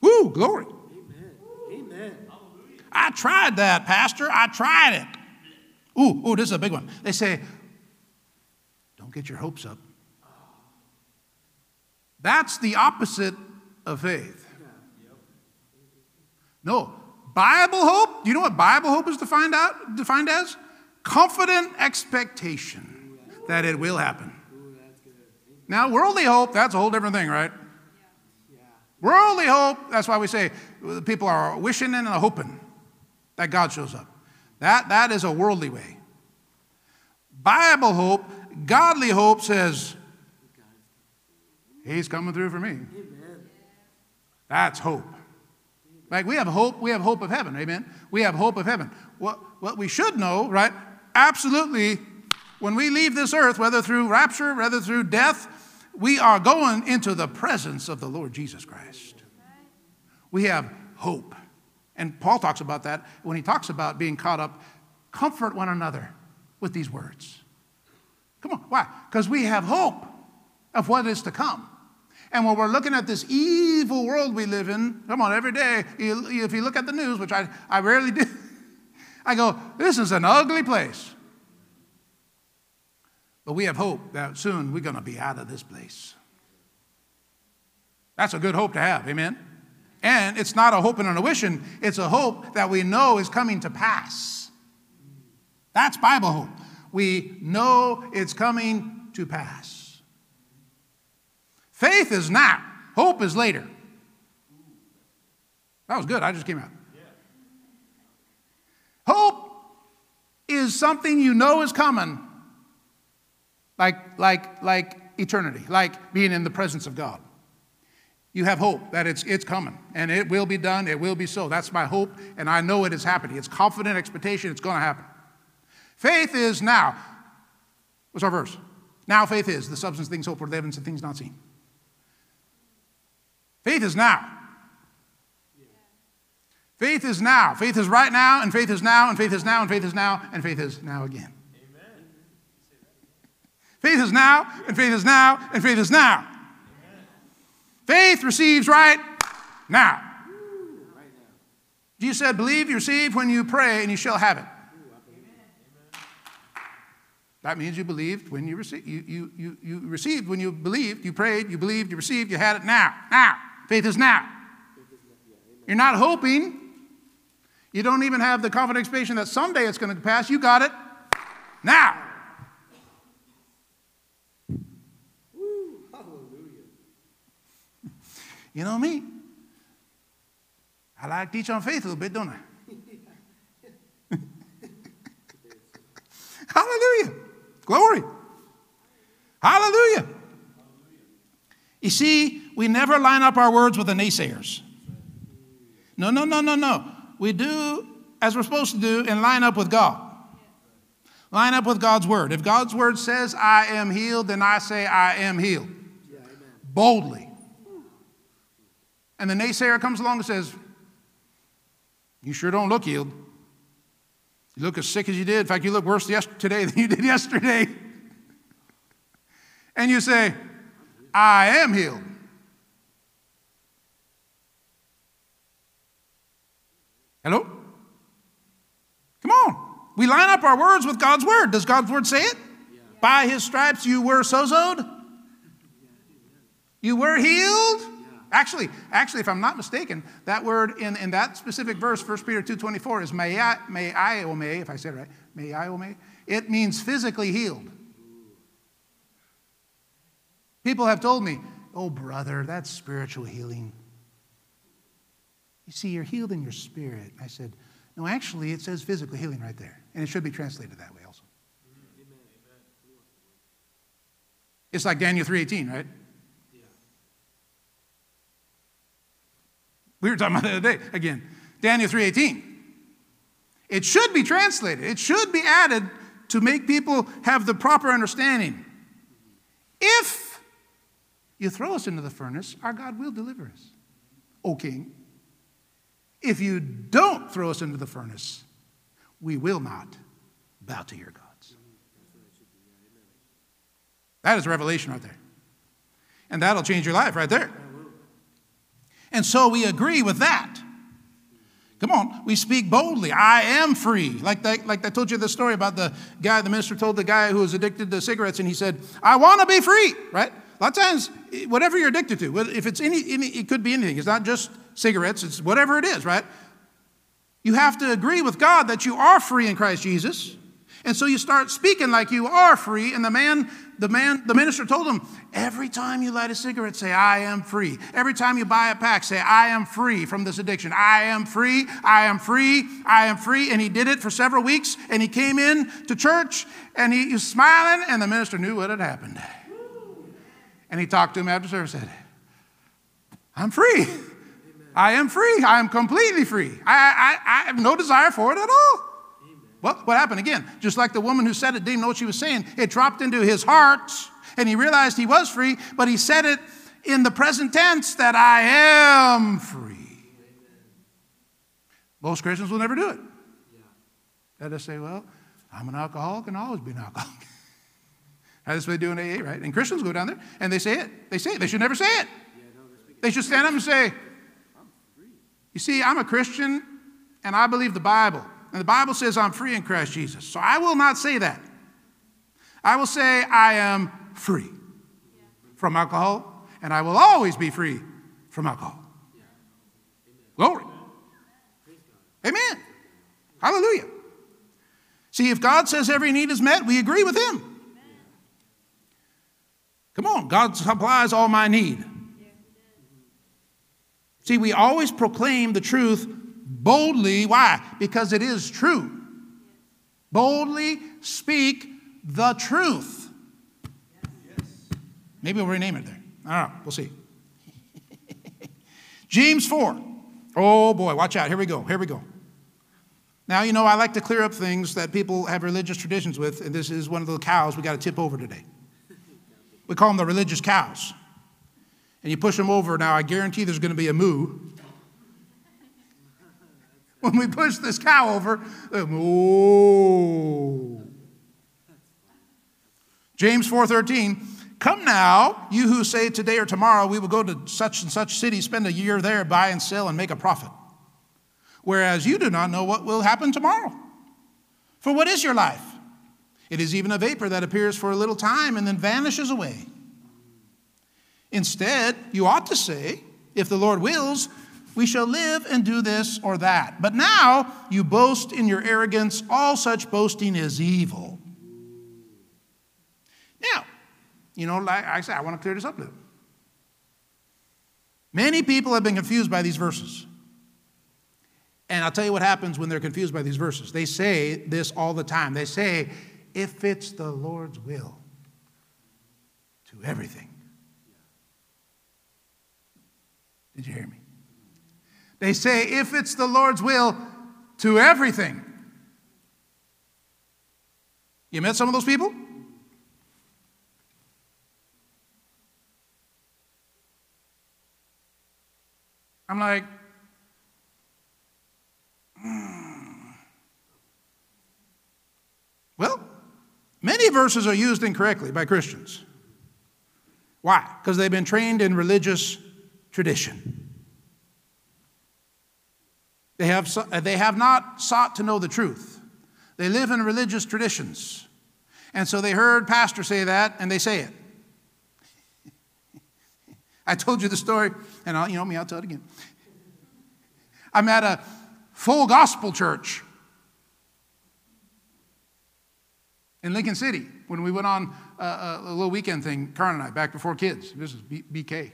Woo, glory. I tried that, Pastor. I tried it. Ooh, ooh, this is a big one. They say, don't get your hopes up. That's the opposite of faith. No, Bible hope, do you know what Bible hope is defined out defined as? Confident expectation that it will happen. Now, worldly hope, that's a whole different thing, right? Worldly hope, that's why we say people are wishing and hoping that God shows up. That, that is a worldly way. Bible hope, godly hope says, He's coming through for me. Amen. That's hope. Like we have hope, we have hope of heaven, amen? We have hope of heaven. What, what we should know, right? Absolutely, when we leave this earth, whether through rapture, whether through death, we are going into the presence of the Lord Jesus Christ. We have hope. And Paul talks about that when he talks about being caught up. Comfort one another with these words. Come on, why? Because we have hope of what is to come. And when we're looking at this evil world we live in, come on, every day, if you look at the news, which I, I rarely do, I go, this is an ugly place. But we have hope that soon we're going to be out of this place. That's a good hope to have, amen? And it's not a hope and a wishing, it's a hope that we know is coming to pass. That's Bible hope. We know it's coming to pass. Faith is now, hope is later. That was good, I just came out. Hope is something you know is coming, like, like, like eternity, like being in the presence of God. You have hope that it's, it's coming and it will be done, it will be so. That's my hope, and I know it is happening. It's confident expectation, it's going to happen. Faith is now. What's our verse? Now faith is the substance of things hoped for, the evidence of things not seen. Faith is now. Faith is now. Faith is right now, and faith is now, and faith is now, and faith is now, and faith is now again. Amen. Faith is now, and faith is now, and faith is now. Faith receives right now. Jesus said, Believe you receive when you pray, and you shall have it. That means you believed when you received. You, you, you, you received when you believed. You prayed, you believed, you received, you had it now. Now. Faith is now. You're not hoping. You don't even have the confident expectation that someday it's going to pass. You got it now. You know me? I like to teach on faith a little bit, don't I? Hallelujah. Glory. Hallelujah. You see, we never line up our words with the naysayers. No, no, no, no, no. We do as we're supposed to do and line up with God. Line up with God's word. If God's word says, I am healed, then I say, I am healed. Yeah, Boldly. And the naysayer comes along and says, You sure don't look healed. You look as sick as you did. In fact, you look worse today than you did yesterday. and you say, I am healed. Hello? Come on. We line up our words with God's word. Does God's word say it? Yeah. By his stripes you were sozoed? You were healed? Actually, actually, if I'm not mistaken, that word in, in that specific verse, 1 Peter 2.24, is may I, may I, o may, if I said it right, may I, o may. It means physically healed. People have told me, oh, brother, that's spiritual healing. You see, you're healed in your spirit. I said, no, actually, it says physical healing right there. And it should be translated that way also. It's like Daniel 3.18, right? Yeah. We were talking about the other day again. Daniel 3:18. It should be translated. It should be added to make people have the proper understanding. If you throw us into the furnace, our God will deliver us, O king. If you don't throw us into the furnace, we will not bow to your gods. That is revelation right there. And that'll change your life right there. And so we agree with that. Come on, we speak boldly. I am free. Like, like I told you the story about the guy, the minister told the guy who was addicted to cigarettes, and he said, I want to be free, right? A lot of times, whatever you're addicted to, if it's any, any, it could be anything. It's not just cigarettes, it's whatever it is, right? You have to agree with God that you are free in Christ Jesus. And so you start speaking like you are free, and the man, the man, the minister told him, every time you light a cigarette, say, I am free. Every time you buy a pack, say, I am free from this addiction. I am free, I am free, I am free. And he did it for several weeks, and he came in to church, and he, he was smiling, and the minister knew what had happened. And he talked to him after service said, I'm free. I am free. I am completely free. I, I, I have no desire for it at all. What, what happened again? Just like the woman who said it didn't know what she was saying, it dropped into his heart and he realized he was free, but he said it in the present tense that I am free. Most Christians will never do it. They just say, well, I'm an alcoholic and I'll always be an alcoholic. That's what they do in AA, right? And Christians go down there and they say it. They say it. They should never say it. They should stand up and say, You see, I'm a Christian and I believe the Bible. And the Bible says I'm free in Christ Jesus. So I will not say that. I will say I am free from alcohol, and I will always be free from alcohol. Glory. Amen. Hallelujah. See, if God says every need is met, we agree with Him. Come on, God supplies all my need. See, we always proclaim the truth boldly. Why? Because it is true. Boldly speak the truth. Maybe we'll rename it there. I don't know. We'll see. James 4. Oh boy, watch out. Here we go. Here we go. Now, you know, I like to clear up things that people have religious traditions with, and this is one of the cows we got to tip over today. We call them the religious cows. And you push them over, now I guarantee there's going to be a moo. When we push this cow over, oh. James 4:13, come now, you who say today or tomorrow we will go to such and such city, spend a year there, buy and sell and make a profit. Whereas you do not know what will happen tomorrow. For what is your life? It is even a vapor that appears for a little time and then vanishes away. Instead, you ought to say, if the Lord wills, we shall live and do this or that. But now you boast in your arrogance. All such boasting is evil. Now, you know, like I said, I want to clear this up a little. Many people have been confused by these verses. And I'll tell you what happens when they're confused by these verses. They say this all the time. They say, if it's the Lord's will to everything. Did you hear me? They say, if it's the Lord's will to everything. You met some of those people? I'm like, hmm. well, many verses are used incorrectly by Christians. Why? Because they've been trained in religious tradition. They have, uh, they have not sought to know the truth. They live in religious traditions. And so they heard pastor say that and they say it. I told you the story, and I'll, you know me, I'll tell it again. I'm at a full gospel church in Lincoln City when we went on a, a little weekend thing, Karen and I, back before kids. This is BK.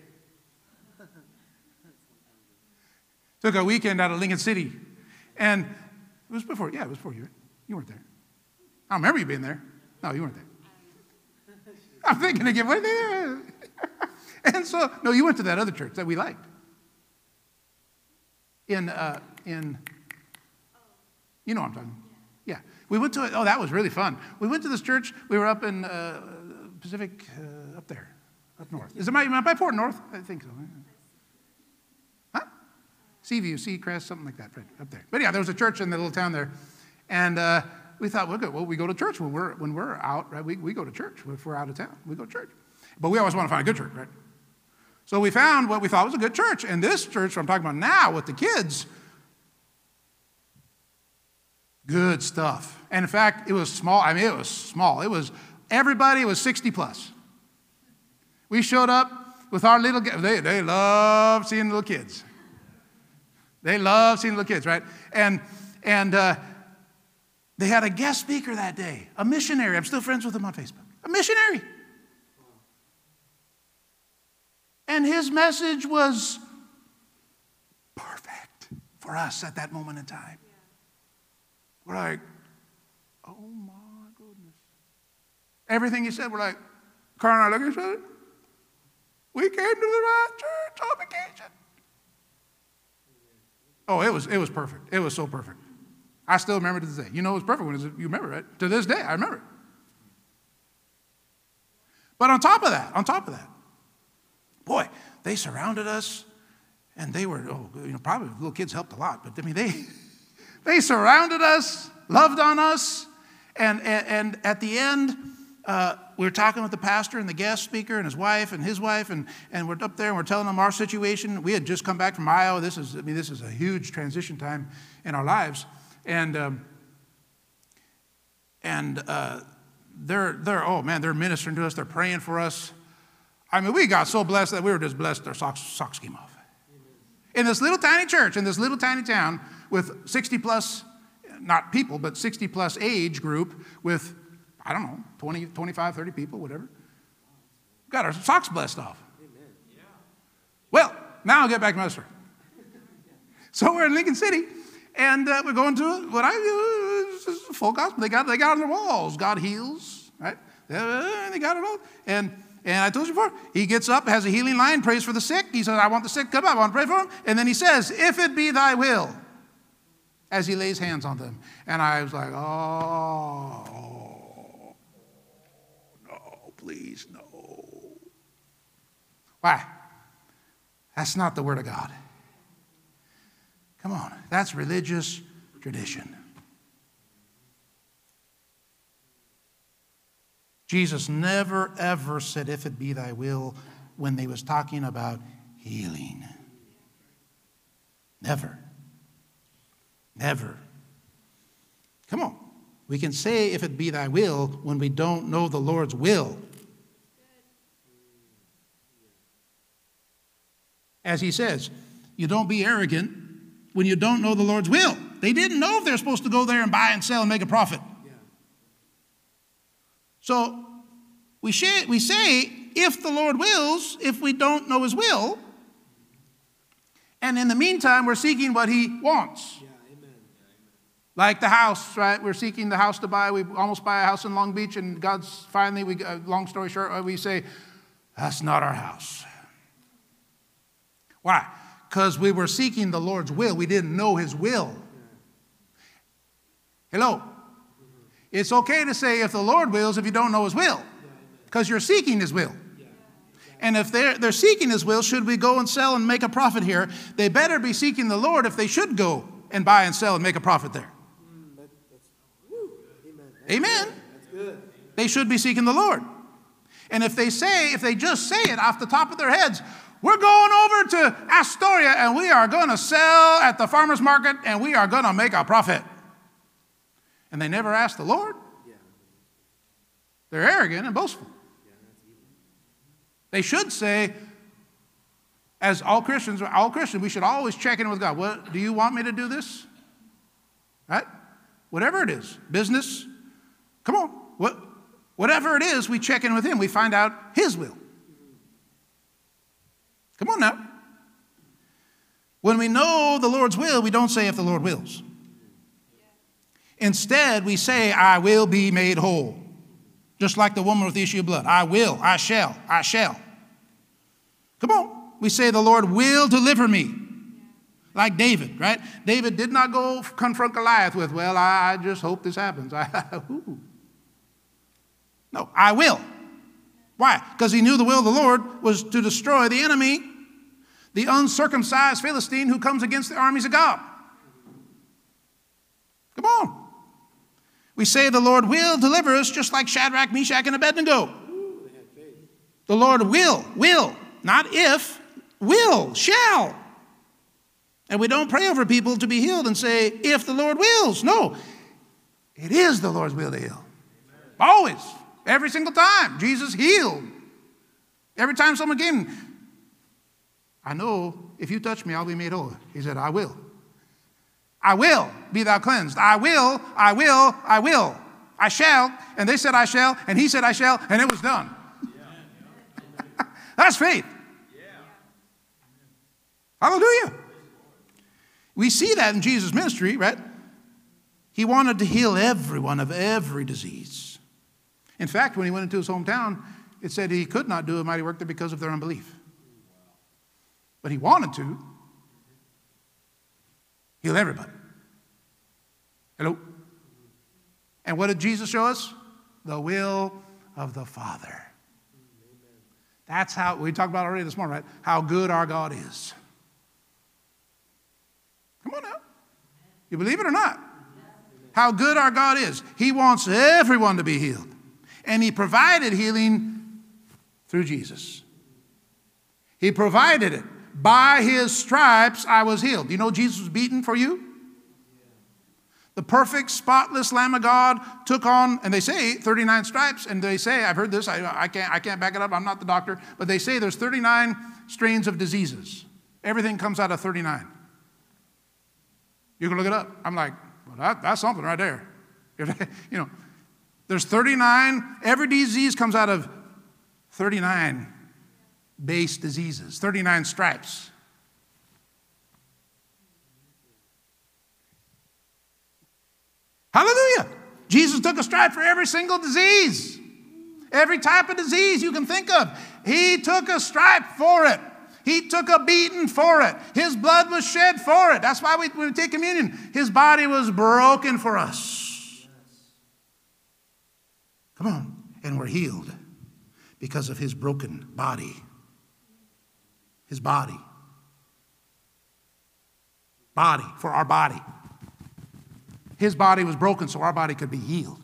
Took a weekend out of Lincoln City. And it was before, yeah, it was before you. You weren't there. I don't remember you being there. No, you weren't there. I'm thinking again, what there? and so, no, you went to that other church that we liked. In, uh, in, you know what I'm talking Yeah. We went to it. Oh, that was really fun. We went to this church. We were up in uh, Pacific, uh, up there, up north. Is it my, by Port North? I think so. Seaview, Seacrest, something like that, right up there. But yeah, there was a church in the little town there. And uh, we thought, well, good. Well, we go to church when we're, when we're out, right? We, we go to church. If we're out of town, we go to church. But we always want to find a good church, right? So we found what we thought was a good church. And this church I'm talking about now with the kids, good stuff. And in fact, it was small. I mean, it was small. It was, everybody was 60 plus. We showed up with our little, they, they love seeing little kids. They love seeing little kids, right? And, and uh, they had a guest speaker that day, a missionary. I'm still friends with him on Facebook. A missionary. And his message was perfect for us at that moment in time. We're like, oh my goodness. Everything he said, we're like, Karen and I look at each other. We came to the right church on vacation. Oh, it was, it was perfect. It was so perfect. I still remember to this day. You know it was perfect when you remember it. To this day, I remember it. But on top of that, on top of that, boy, they surrounded us and they were, oh, you know, probably little kids helped a lot, but I mean, they, they surrounded us, loved on us, and, and, and at the end, uh, we were talking with the pastor and the guest speaker and his wife and his wife, and, and we're up there and we're telling them our situation. We had just come back from Iowa. This is, I mean, this is a huge transition time in our lives. And, um, and uh, they're, they're, oh man, they're ministering to us. They're praying for us. I mean, we got so blessed that we were just blessed our socks, socks came off. In this little tiny church, in this little tiny town with 60 plus, not people, but 60 plus age group with I don't know, 20, 25, 30 people, whatever. Got our socks blessed off. Well, now I'll get back to my story. So we're in Lincoln City, and uh, we're going to what I do is full gospel. They got they got on their walls. God heals, right? Uh, they got it all. And and I told you before, he gets up, has a healing line, prays for the sick. He says, "I want the sick come up. I want to pray for them." And then he says, "If it be Thy will," as he lays hands on them. And I was like, "Oh." Please, no. Why? That's not the Word of God. Come on, that's religious tradition. Jesus never ever said, If it be thy will, when they was talking about healing. Never. Never. Come on. We can say, If it be thy will, when we don't know the Lord's will. As he says. You don't be arrogant when you don't know the Lord's will. They didn't know if they're supposed to go there and buy and sell and make a profit. So we, we say, if the Lord wills, if we don't know his will, and in the meantime, we're seeking what he wants. Like the house, right? We're seeking the house to buy. We almost buy a house in Long Beach, and God's finally, we, uh, long story short, we say, that's not our house. Why? Because we were seeking the Lord's will. We didn't know His will. Hello? It's okay to say if the Lord wills if you don't know His will, because you're seeking His will. And if they're, they're seeking His will, should we go and sell and make a profit here? They better be seeking the Lord if they should go and buy and sell and make a profit there. Amen. They should be seeking the Lord. And if they say, if they just say it off the top of their heads, we're going over to Astoria and we are going to sell at the farmer's market and we are going to make a profit. And they never ask the Lord. They're arrogant and boastful. They should say, as all Christians, all Christians, we should always check in with God. What do you want me to do this? Right? Whatever it is, business. Come on. What, whatever it is, we check in with Him. We find out His will. Come on now. When we know the Lord's will, we don't say if the Lord wills. Instead, we say, I will be made whole. Just like the woman with the issue of blood. I will, I shall, I shall. Come on. We say, The Lord will deliver me. Like David, right? David did not go confront Goliath with, Well, I just hope this happens. no, I will. Why? Because he knew the will of the Lord was to destroy the enemy, the uncircumcised Philistine who comes against the armies of God. Come on. We say the Lord will deliver us just like Shadrach, Meshach, and Abednego. The Lord will, will, not if, will, shall. And we don't pray over people to be healed and say, if the Lord wills. No, it is the Lord's will to heal. Always. Every single time. Jesus healed. Every time someone came, I know if you touch me, I'll be made whole. He said, I will. I will be thou cleansed. I will, I will, I will. I shall. And they said, I shall. And he said, I shall. And it was done. That's faith. Hallelujah. We see that in Jesus' ministry, right? He wanted to heal everyone of every disease. In fact, when he went into his hometown, it said he could not do a mighty work there because of their unbelief. But he wanted to heal everybody. Hello? And what did Jesus show us? The will of the Father. That's how we talked about already this morning, right? How good our God is. Come on now. You believe it or not? How good our God is. He wants everyone to be healed. And he provided healing through Jesus. He provided it. By his stripes I was healed. You know Jesus was beaten for you? The perfect, spotless Lamb of God took on, and they say 39 stripes, and they say, I've heard this, I, I, can't, I can't back it up, I'm not the doctor, but they say there's 39 strains of diseases. Everything comes out of 39. You can look it up. I'm like, well, that, that's something right there. you know, there's 39, every disease comes out of 39 base diseases, 39 stripes. Hallelujah. Jesus took a stripe for every single disease, every type of disease you can think of. He took a stripe for it. He took a beating for it. His blood was shed for it. That's why we, when we take communion, his body was broken for us. Come on. And we're healed because of his broken body. His body. Body, for our body. His body was broken so our body could be healed.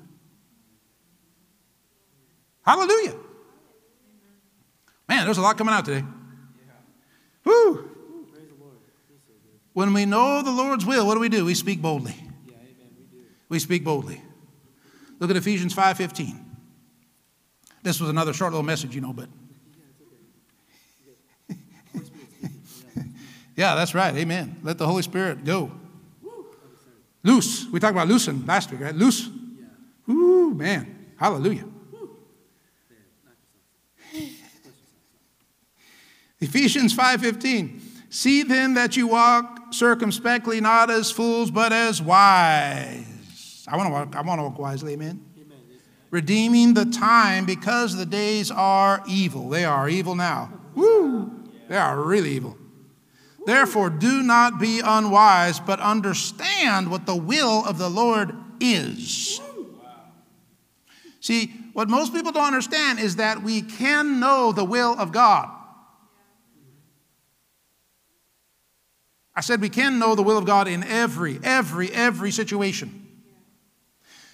Hallelujah. Man, there's a lot coming out today. Woo! When we know the Lord's will, what do we do? We speak boldly. We speak boldly. Look at Ephesians 5:15. This was another short little message, you know, but yeah, that's right. Amen. Let the Holy Spirit go. Loose. We talked about loosen last week, right? Loose. Ooh, man. Hallelujah. Ephesians 5:15. See then that you walk circumspectly, not as fools, but as wise. I want to walk, I want to walk wisely, amen? Redeeming the time because the days are evil. They are evil now. Woo! They are really evil. Therefore, do not be unwise, but understand what the will of the Lord is. See, what most people don't understand is that we can know the will of God. I said we can know the will of God in every, every, every situation.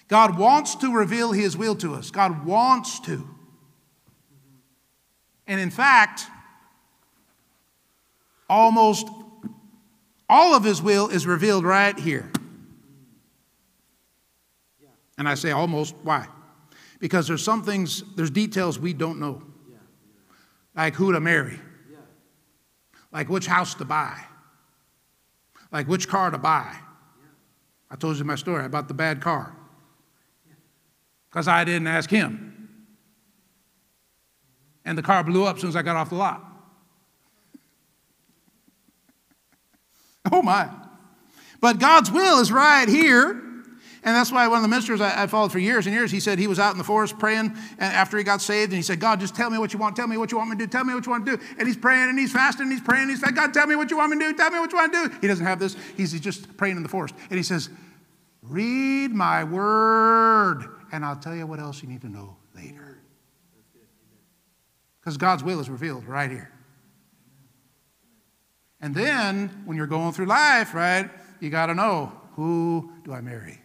God wants to reveal His will to us. God wants to. And in fact, almost all of his will is revealed right here. And I say almost, why? Because there's some things, there's details we don't know. Like who to marry, like which house to buy, like which car to buy. I told you my story about the bad car because I didn't ask him. And the car blew up as soon as I got off the lot. Oh my. But God's will is right here. And that's why one of the ministers I, I, followed for years and years, he said he was out in the forest praying after he got saved, and he said, God, just tell me what you want, tell me what you want me to do, tell me what you want to do. And he's praying and he's fasting and he's praying and he's like, God, tell me what you want me to do, tell me what you want to do. He doesn't have this, he's just praying in the forest. And he says, Read my word, and I'll tell you what else you need to know later. Because God's will is revealed right here. And then when you're going through life, right, you got to know who do I marry?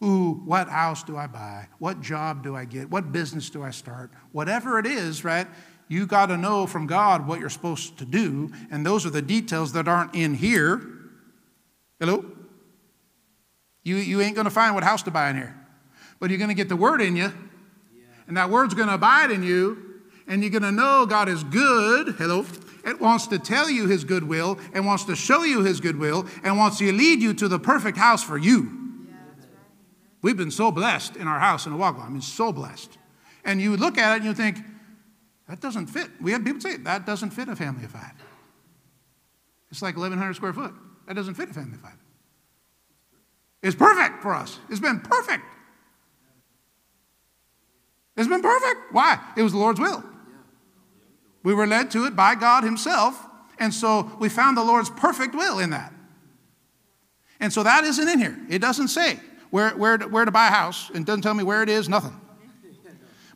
Who, what house do I buy? What job do I get? What business do I start? Whatever it is, right, you got to know from God what you're supposed to do. And those are the details that aren't in here. Hello? You, you ain't going to find what house to buy in here. But you're going to get the word in you. And that word's going to abide in you. And you're going to know God is good. Hello? It wants to tell you his goodwill and wants to show you his goodwill and wants to lead you to the perfect house for you. We've been so blessed in our house in Owaga. I mean, so blessed. And you look at it and you think, that doesn't fit. We have people say, that doesn't fit a family of five. It's like 1,100 square foot. That doesn't fit a family of five. It's perfect for us. It's been perfect. It's been perfect. Why? It was the Lord's will. We were led to it by God Himself, and so we found the Lord's perfect will in that. And so that isn't in here. It doesn't say where, where, where to buy a house, and doesn't tell me where it is, nothing.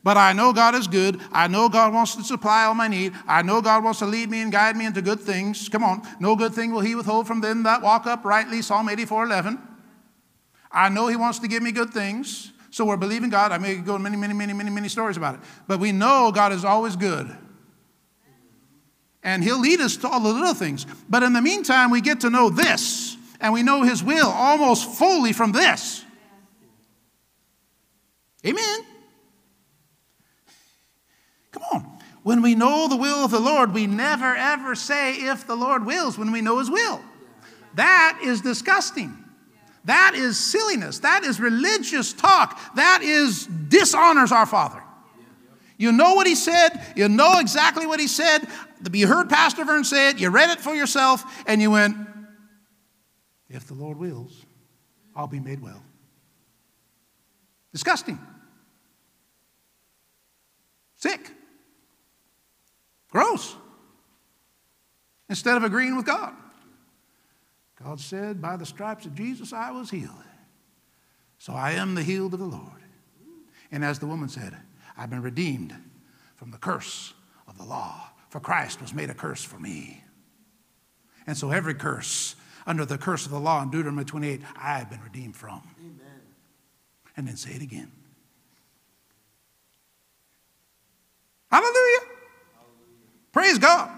But I know God is good. I know God wants to supply all my need. I know God wants to lead me and guide me into good things. Come on. No good thing will He withhold from them that walk uprightly, Psalm 84 11. I know He wants to give me good things. So we're believing God. I may go many, many, many, many, many stories about it. But we know God is always good. And He'll lead us to all the little things. But in the meantime, we get to know this, and we know His will almost fully from this. Amen. Come on. When we know the will of the Lord, we never ever say if the Lord wills when we know His will. That is disgusting. That is silliness. That is religious talk. That is dishonors our Father. You know what he said. You know exactly what he said. You heard Pastor Vern say it. You read it for yourself, and you went, If the Lord wills, I'll be made well. Disgusting. Sick. Gross. Instead of agreeing with God. God said, By the stripes of Jesus I was healed. So I am the healed of the Lord. And as the woman said, I've been redeemed from the curse of the law, for Christ was made a curse for me. And so every curse under the curse of the law in Deuteronomy 28, I have been redeemed from. Amen. And then say it again. Hallelujah. Hallelujah. Praise God.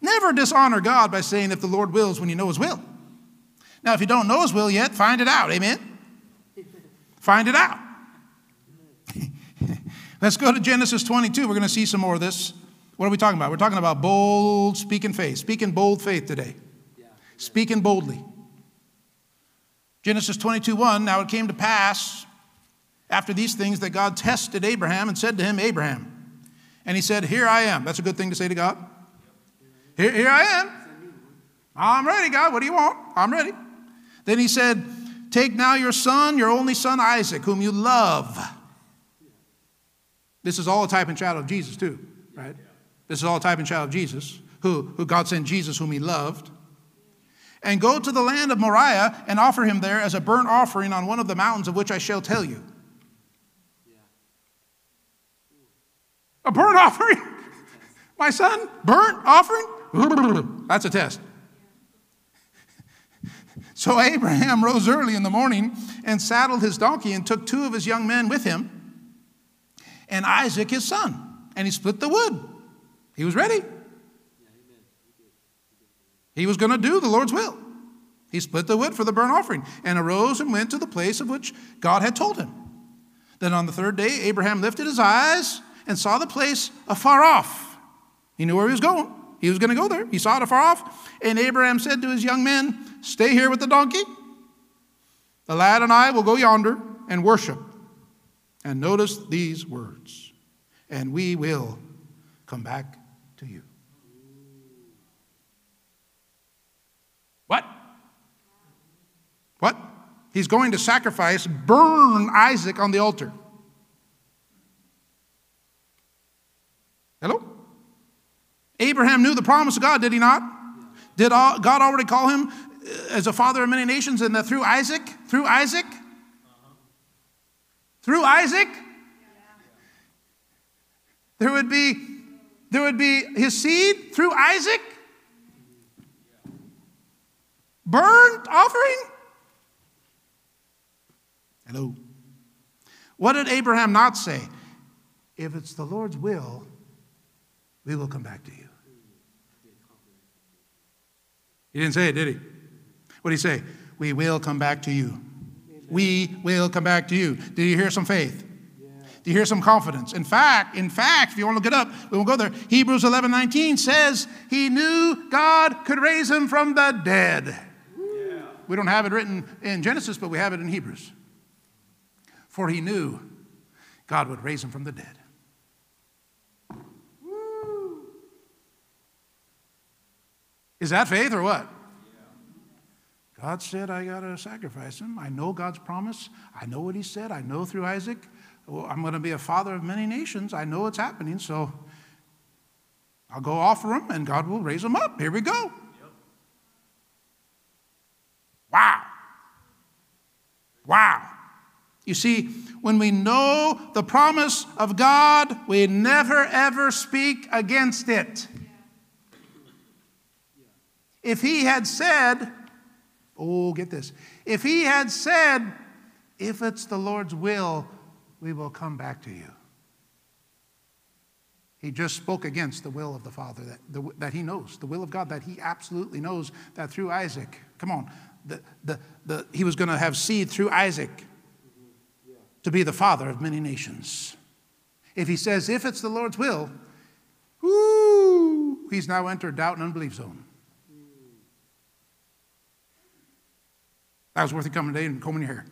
Never dishonor God by saying if the Lord wills when you know his will. Now, if you don't know His will yet, find it out. Amen? Find it out. Let's go to Genesis 22. We're going to see some more of this. What are we talking about? We're talking about bold speaking faith, speaking bold faith today. Speaking boldly. Genesis 22 1. Now it came to pass after these things that God tested Abraham and said to him, Abraham. And he said, Here I am. That's a good thing to say to God. Here, here I am. I'm ready, God. What do you want? I'm ready. Then he said, Take now your son, your only son Isaac, whom you love. This is all a type and shadow of Jesus, too, right? This is all a type and shadow of Jesus, who, who God sent Jesus, whom he loved. And go to the land of Moriah and offer him there as a burnt offering on one of the mountains of which I shall tell you. A burnt offering? My son? Burnt offering? That's a test. So Abraham rose early in the morning and saddled his donkey and took two of his young men with him and Isaac his son. And he split the wood. He was ready. He was going to do the Lord's will. He split the wood for the burnt offering and arose and went to the place of which God had told him. Then on the third day, Abraham lifted his eyes and saw the place afar off. He knew where he was going. He was going to go there. He saw it afar off. And Abraham said to his young men, Stay here with the donkey. The lad and I will go yonder and worship. And notice these words, and we will come back to you. What? What? He's going to sacrifice, burn Isaac on the altar. Hello? Abraham knew the promise of God, did he not? Did God already call him uh, as a father of many nations and that through Isaac, through Isaac, through Isaac, there would be there would be his seed through Isaac, burnt offering. Hello. What did Abraham not say? If it's the Lord's will, we will come back to you. He didn't say it, did he? What did he say? We will come back to you. We will come back to you. Did you hear some faith? Do you hear some confidence? In fact, in fact, if you want to look it up, we won't go there. Hebrews 11 19 says he knew God could raise him from the dead. Yeah. We don't have it written in Genesis, but we have it in Hebrews. For he knew God would raise him from the dead. Is that faith or what? God said, I got to sacrifice him. I know God's promise. I know what he said. I know through Isaac, well, I'm going to be a father of many nations. I know it's happening. So I'll go offer him and God will raise him up. Here we go. Yep. Wow. Wow. You see, when we know the promise of God, we never ever speak against it. If he had said, oh, get this, if he had said, if it's the Lord's will, we will come back to you. He just spoke against the will of the Father that, the, that he knows, the will of God that he absolutely knows that through Isaac, come on, the, the, the, he was going to have seed through Isaac to be the father of many nations. If he says, if it's the Lord's will, whoo, he's now entered doubt and unbelief zone. That was worth it coming today and combing your hair.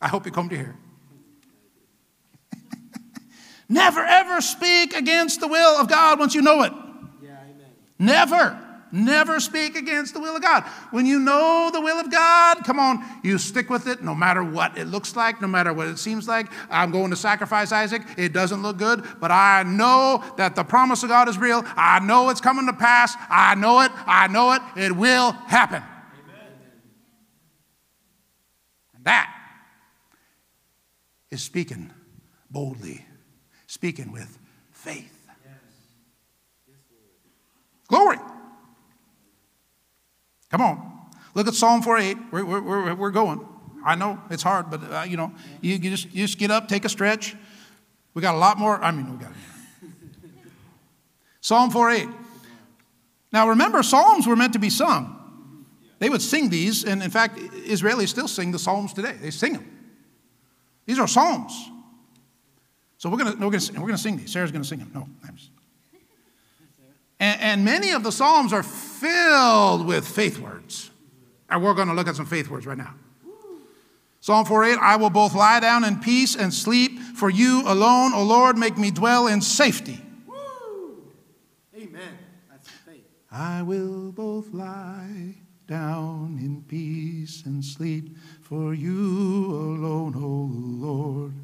I hope you comb your hair. Never ever speak against the will of God once you know it. Yeah, amen. Never. Never speak against the will of God. When you know the will of God, come on, you stick with it no matter what it looks like, no matter what it seems like. I'm going to sacrifice Isaac. It doesn't look good, but I know that the promise of God is real. I know it's coming to pass. I know it. I know it. It will happen. Amen. And that is speaking boldly, speaking with faith. Yes. Glory. Come on. Look at Psalm 48. We're, we're, we're going. I know it's hard, but uh, you know, you, you, just, you just get up, take a stretch. We got a lot more. I mean, we got Psalm 48. Now remember, Psalms were meant to be sung. They would sing these, and in fact, Israelis still sing the Psalms today. They sing them. These are Psalms. So we're going we're gonna, we're gonna sing these. Sarah's going to sing them. No, I'm just. And, and many of the Psalms are filled with faith words. And we're going to look at some faith words right now. Psalm 48 I will both lie down in peace and sleep, for you alone, O Lord, make me dwell in safety. Woo! Amen. That's faith. I will both lie down in peace and sleep, for you alone, O Lord,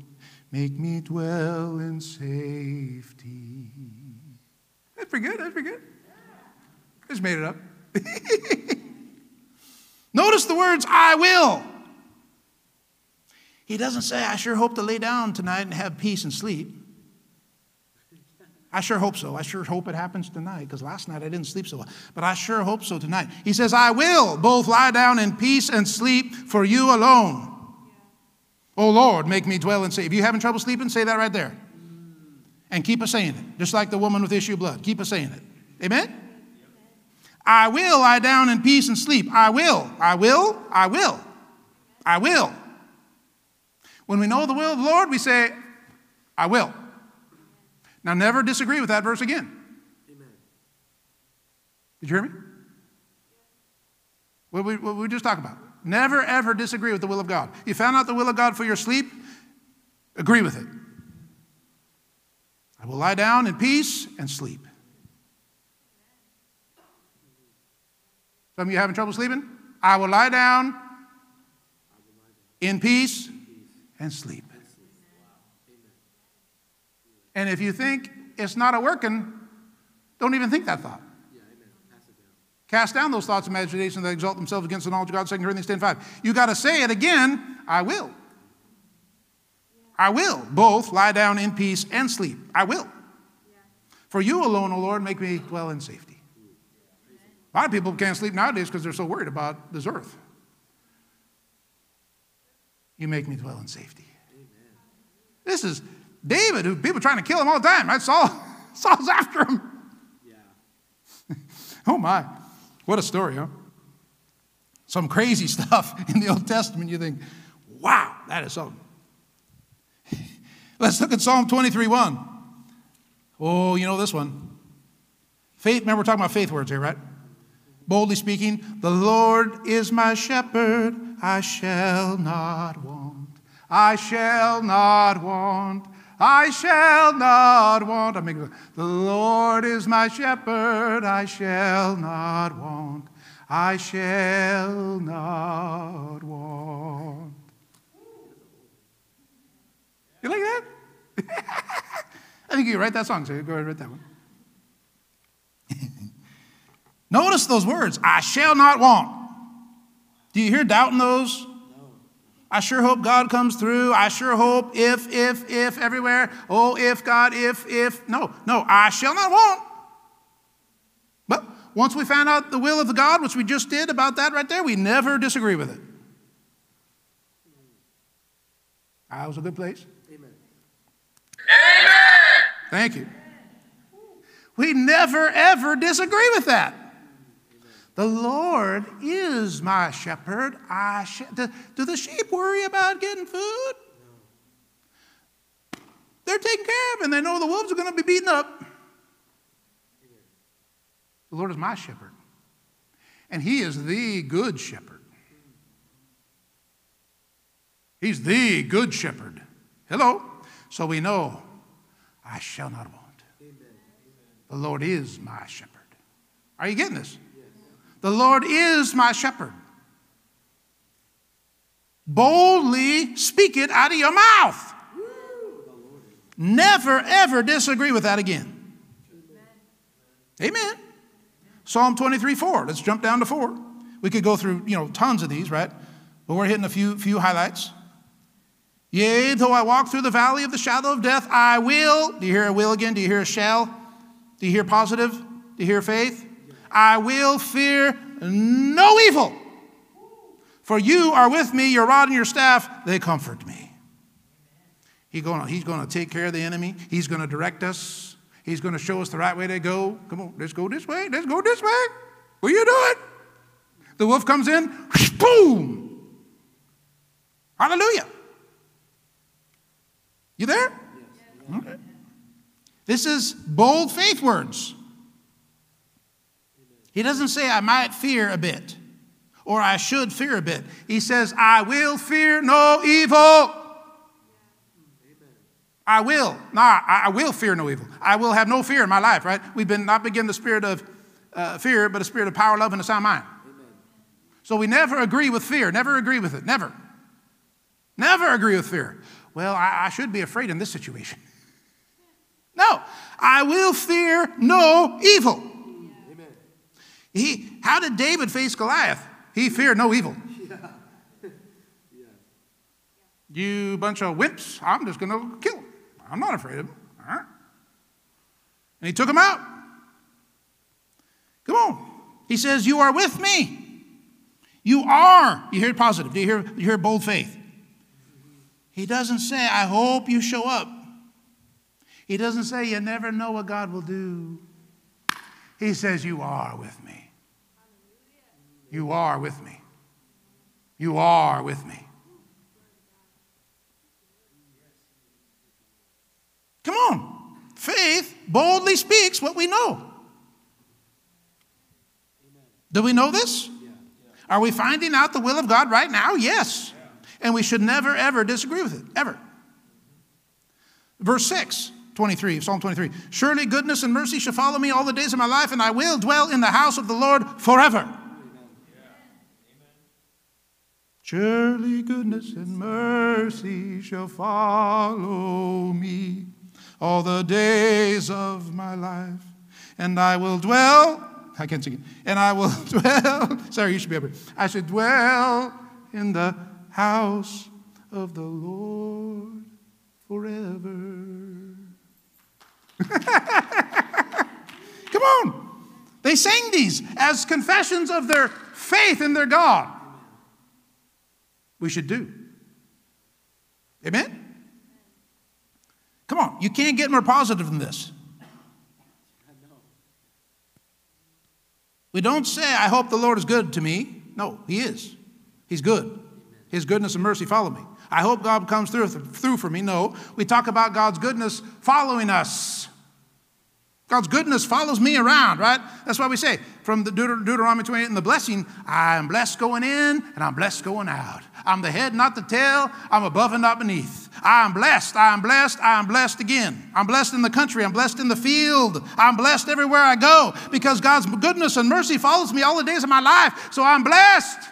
make me dwell in safety. That's pretty good. That's pretty good. I just made it up. Notice the words, I will. He doesn't say, I sure hope to lay down tonight and have peace and sleep. I sure hope so. I sure hope it happens tonight because last night I didn't sleep so well. But I sure hope so tonight. He says, I will both lie down in peace and sleep for you alone. Oh Lord, make me dwell in safety. If you're having trouble sleeping, say that right there. And keep us saying it, just like the woman with issue of blood. Keep us saying it. Amen? I will lie down in peace and sleep. I will. I will. I will. I will. When we know the will of the Lord, we say, I will. Now, never disagree with that verse again. Amen. Did you hear me? What we, what we just talked about. Never, ever disagree with the will of God. You found out the will of God for your sleep, agree with it. I will lie down in peace and sleep. Some of you having trouble sleeping? I will lie down in peace and sleep. And if you think it's not a working, don't even think that thought. Cast down those thoughts and imaginations that exalt themselves against the knowledge of God, 2 Corinthians 10 5. You got to say it again, I will. I will both lie down in peace and sleep. I will. For you alone, O Lord, make me dwell in safety. A lot of people can't sleep nowadays because they're so worried about this earth. You make me dwell in safety. This is David, who people trying to kill him all the time. Right? Saul, Saul's after him. Yeah. oh my, what a story, huh? Some crazy stuff in the Old Testament. You think, wow, that is something. Let's look at Psalm 23 1. Oh, you know this one. Faith, remember we're talking about faith words here, right? Boldly speaking, the Lord is my shepherd, I shall not want. I shall not want. I shall not want. I mean, the Lord is my shepherd, I shall not want. I shall not want. You like that? I think you write that song, so go ahead and write that one. Notice those words I shall not want. Do you hear doubt in those? I sure hope God comes through. I sure hope if, if, if, everywhere. Oh, if God, if, if. No, no, I shall not want. But once we found out the will of the God, which we just did about that right there, we never disagree with it. I was a good place? Amen. Amen. Thank you. We never, ever disagree with that. The Lord is my shepherd. I sh- do, do the sheep worry about getting food? They're taken care of, and they know the wolves are going to be beaten up. The Lord is my shepherd, and He is the good shepherd. He's the good shepherd. Hello. So we know I shall not want. The Lord is my shepherd. Are you getting this? The Lord is my shepherd. Boldly speak it out of your mouth. Never, ever disagree with that again. Amen. Psalm 23 4. Let's jump down to 4. We could go through, you know, tons of these, right? But we're hitting a few, few highlights. Yea, though I walk through the valley of the shadow of death, I will. Do you hear a will again? Do you hear a shall? Do you hear positive? Do you hear faith? I will fear no evil. For you are with me, your rod and your staff, they comfort me. He's going he's to take care of the enemy. He's going to direct us. He's going to show us the right way to go. Come on, let's go this way. Let's go this way. Will you do it? The wolf comes in, boom. Hallelujah. You there? Okay. This is bold faith words. He doesn't say, I might fear a bit or I should fear a bit. He says, I will fear no evil. I will. Nah, I will fear no evil. I will have no fear in my life, right? We've been not begin the spirit of uh, fear, but a spirit of power, love, and a sound mind. Amen. So we never agree with fear, never agree with it, never. Never agree with fear. Well, I, I should be afraid in this situation. No, I will fear no evil. He, how did David face Goliath? He feared no evil. Yeah. yeah. You bunch of wimps, I'm just going to kill him. I'm not afraid of him. All right. And he took him out. Come on. He says, You are with me. You are. You hear it positive. Do you hear, you hear bold faith? He doesn't say, I hope you show up. He doesn't say, You never know what God will do. He says, You are with me. You are with me. You are with me. Come on. Faith boldly speaks what we know. Do we know this? Are we finding out the will of God right now? Yes. And we should never, ever disagree with it, ever. Verse 6, 23, Psalm 23. Surely goodness and mercy shall follow me all the days of my life, and I will dwell in the house of the Lord forever. Surely goodness and mercy shall follow me all the days of my life, and I will dwell. I can't sing it. And I will dwell. Sorry, you should be able. I should dwell in the house of the Lord forever. Come on. They sang these as confessions of their faith in their God. We should do. Amen? Come on, you can't get more positive than this. We don't say, I hope the Lord is good to me. No, He is. He's good. His goodness and mercy follow me. I hope God comes through, through for me. No, we talk about God's goodness following us. God's goodness follows me around, right? That's why we say from the Deut- Deuteronomy 28 and the blessing, I am blessed going in and I'm blessed going out. I'm the head, not the tail. I'm above and not beneath. I am blessed. I am blessed. I am blessed again. I'm blessed in the country. I'm blessed in the field. I'm blessed everywhere I go because God's goodness and mercy follows me all the days of my life. So I'm blessed.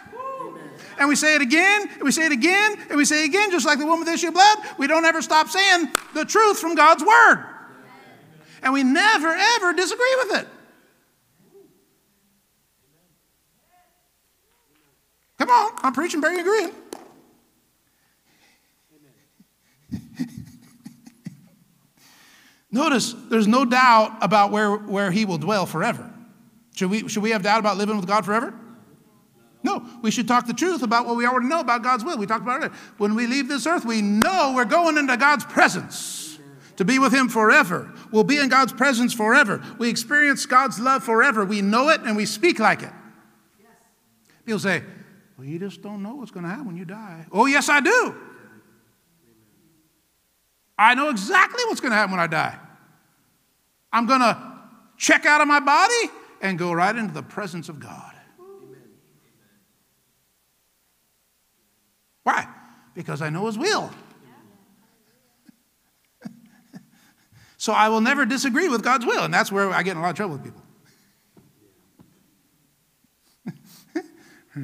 And we say it again, and we say it again, and we say it again, just like the woman with the issue of blood. We don't ever stop saying the truth from God's word and we never, ever disagree with it. Come on, I'm preaching, Barry agreeing. Notice there's no doubt about where, where he will dwell forever. Should we, should we have doubt about living with God forever? No. we should talk the truth about what we already know about God's will. We talked about it. When we leave this earth, we know we're going into God's presence to be with Him forever. We'll be in God's presence forever. We experience God's love forever. We know it and we speak like it. People say, Well, you just don't know what's going to happen when you die. Oh, yes, I do. I know exactly what's going to happen when I die. I'm going to check out of my body and go right into the presence of God. Why? Because I know His will. So I will never disagree with God's will, and that's where I get in a lot of trouble with people.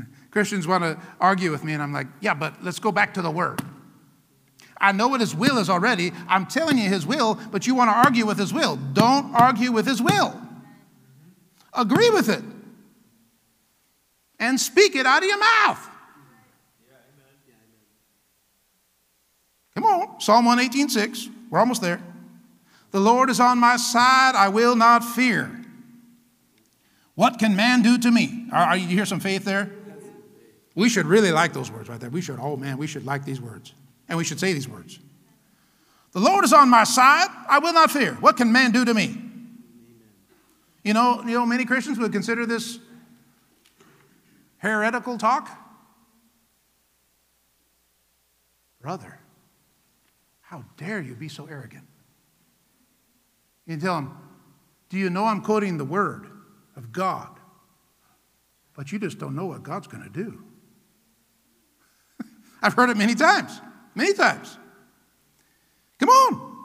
Christians want to argue with me, and I'm like, yeah, but let's go back to the Word. I know what His will is already. I'm telling you His will, but you want to argue with His will. Don't argue with His will. Agree with it. And speak it out of your mouth. Come on, Psalm 118, 6. We're almost there. The Lord is on my side, I will not fear. What can man do to me? Are, are you hear some faith there? We should really like those words right there. We should, oh man, we should like these words. And we should say these words. The Lord is on my side, I will not fear. What can man do to me? You know, you know, many Christians would consider this heretical talk. Brother, how dare you be so arrogant? You tell them, Do you know I'm quoting the word of God? But you just don't know what God's going to do. I've heard it many times, many times. Come on.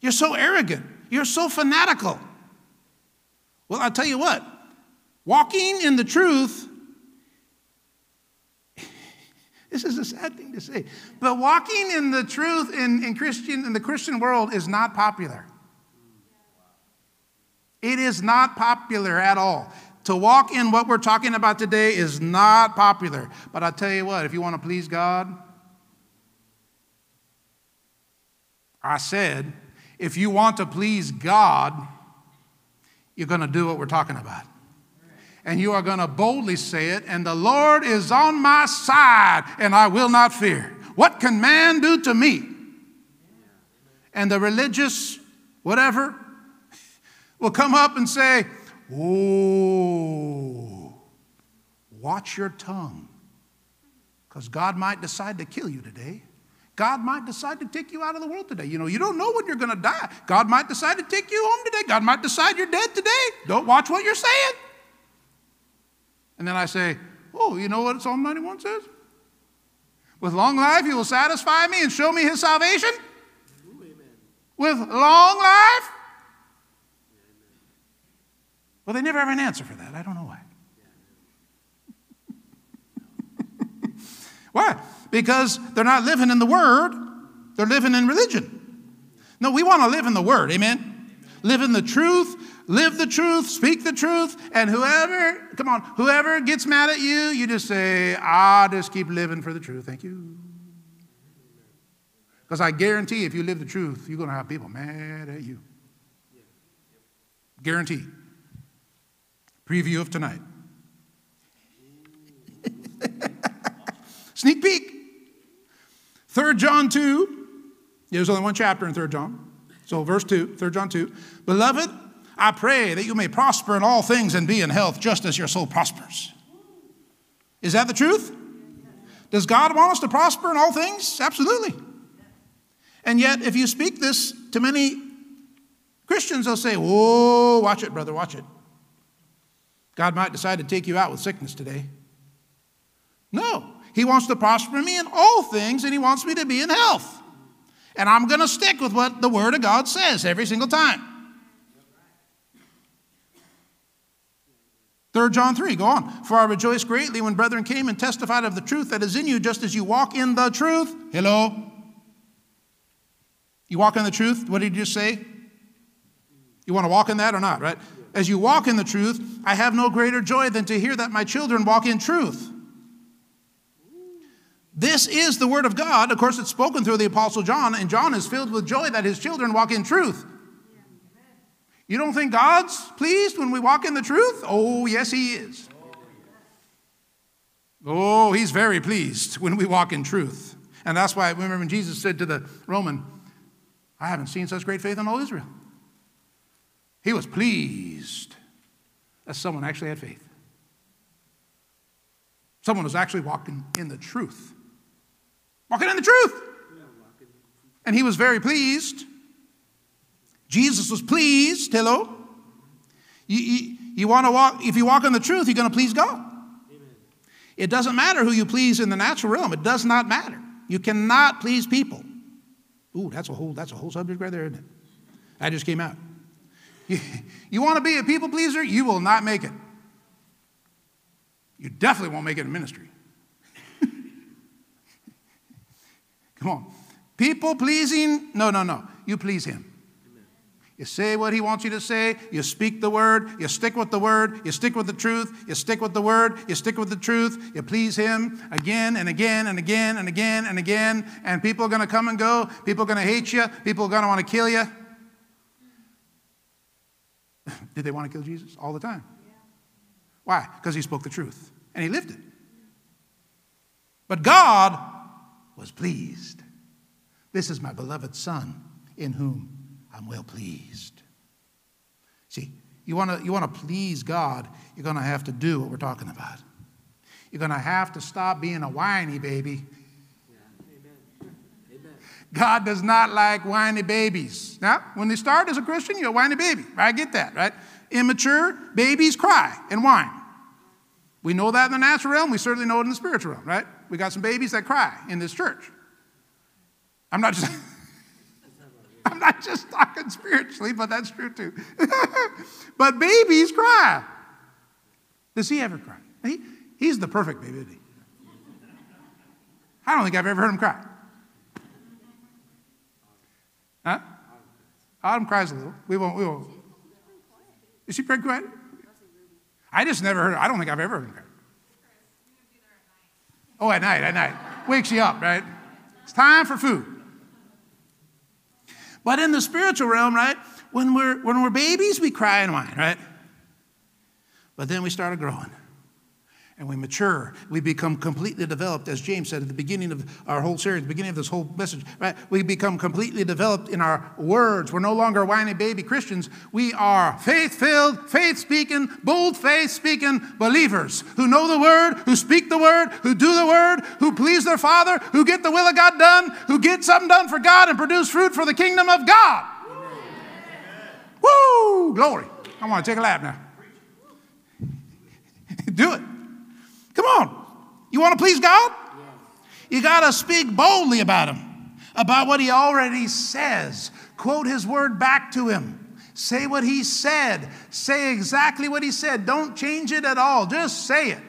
You're so arrogant. You're so fanatical. Well, I'll tell you what, walking in the truth, this is a sad thing to say, but walking in the truth in, in Christian in the Christian world is not popular. It is not popular at all. To walk in what we're talking about today is not popular. But I tell you what, if you want to please God, I said, if you want to please God, you're going to do what we're talking about. And you are going to boldly say it, and the Lord is on my side, and I will not fear. What can man do to me? And the religious, whatever, will come up and say, Oh, watch your tongue, because God might decide to kill you today. God might decide to take you out of the world today. You know, you don't know when you're going to die. God might decide to take you home today. God might decide you're dead today. Don't watch what you're saying. And then I say, Oh, you know what Psalm 91 says? With long life, he will satisfy me and show me his salvation. With long life, well, they never have an answer for that. I don't know why. why? Because they're not living in the Word, they're living in religion. No, we want to live in the Word, amen? Live in the truth, live the truth, speak the truth, and whoever, come on, whoever gets mad at you, you just say, I just keep living for the truth. Thank you. Because I guarantee if you live the truth, you're going to have people mad at you. Guarantee. Preview of tonight. Sneak peek. 3 John 2. There's only one chapter in 3 John. So, verse 2, 3 John 2. Beloved, I pray that you may prosper in all things and be in health, just as your soul prospers. Is that the truth? Does God want us to prosper in all things? Absolutely. And yet, if you speak this to many Christians, they'll say, Whoa, watch it, brother, watch it. God might decide to take you out with sickness today. No, He wants to prosper me in all things, and He wants me to be in health. And I'm going to stick with what the Word of God says every single time. 3 John 3, go on. For I rejoice greatly when brethren came and testified of the truth that is in you, just as you walk in the truth. Hello? You walk in the truth? What did you just say? You want to walk in that or not, right? As you walk in the truth, I have no greater joy than to hear that my children walk in truth. This is the word of God. Of course, it's spoken through the Apostle John, and John is filled with joy that his children walk in truth. You don't think God's pleased when we walk in the truth? Oh, yes, He is. Oh, he's very pleased when we walk in truth. And that's why, remember when Jesus said to the Roman, I haven't seen such great faith in all Israel. He was pleased that someone actually had faith. Someone was actually walking in the truth. Walking in the truth. And he was very pleased. Jesus was pleased. Hello? You, you, you want to walk, if you walk in the truth, you're going to please God. Amen. It doesn't matter who you please in the natural realm. It does not matter. You cannot please people. Ooh, that's a whole, that's a whole subject right there, isn't it? That just came out. You, you want to be a people pleaser? You will not make it. You definitely won't make it in ministry. Come on. People pleasing, no, no, no. You please Him. You say what He wants you to say. You speak the word. You stick with the word. You stick with the truth. You stick with the word. You stick with the truth. You please Him again and again and again and again and again. And people are going to come and go. People are going to hate you. People are going to want to kill you. Did they want to kill Jesus? All the time. Why? Because He spoke the truth and He lived it. But God was pleased. This is my beloved Son in whom I'm well pleased. See, you want to you want to please God, you're going to have to do what we're talking about. You're going to have to stop being a whiny baby. God does not like whiny babies. Now, when they start as a Christian, you're a whiny baby. I get that, right? Immature babies cry and whine. We know that in the natural realm. We certainly know it in the spiritual realm, right? We got some babies that cry in this church. I'm not just. I'm not just talking spiritually, but that's true too. but babies cry. Does he ever cry? He, he's the perfect baby? I don't think I've ever heard him cry. Autumn cries a little. We won't, we won't. Is she pretty quiet? I just never heard, I don't think I've ever heard cry. Oh, at night, at night. Wakes you up, right? It's time for food. But in the spiritual realm, right, when we're, when we're babies, we cry and whine, right? But then we started growing and we mature. We become completely developed, as James said at the beginning of our whole series, the beginning of this whole message, right? We become completely developed in our words. We're no longer whiny baby Christians. We are faith filled, faith speaking, bold faith speaking believers who know the word, who speak the word, who do the word, who please their Father, who get the will of God done, who get something done for God and produce fruit for the kingdom of God. Woo! Glory. I want to take a lap now. do it. Come on. You want to please God? You got to speak boldly about Him, about what He already says. Quote His word back to Him. Say what He said. Say exactly what He said. Don't change it at all. Just say it.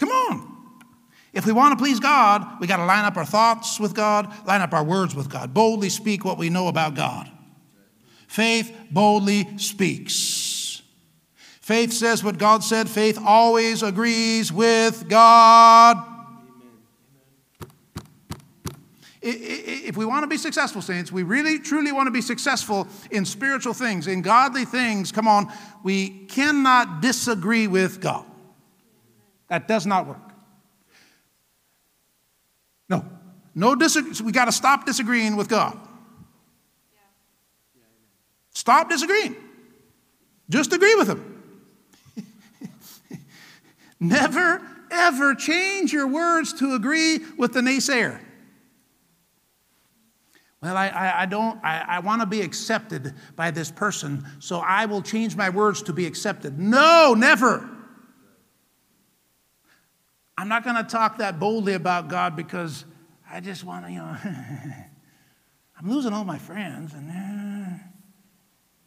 Come on. If we want to please God, we got to line up our thoughts with God, line up our words with God, boldly speak what we know about God. Faith boldly speaks. Faith says what God said. Faith always agrees with God. If we want to be successful, saints, we really truly want to be successful in spiritual things, in godly things, come on, we cannot disagree with God. That does not work. No, no disagree. We got to stop disagreeing with God. Stop disagreeing. Just agree with Him. Never, ever change your words to agree with the naysayer. Well, I, I, I don't, I, I want to be accepted by this person, so I will change my words to be accepted. No, never. I'm not going to talk that boldly about God because I just want to, you know, I'm losing all my friends, and uh,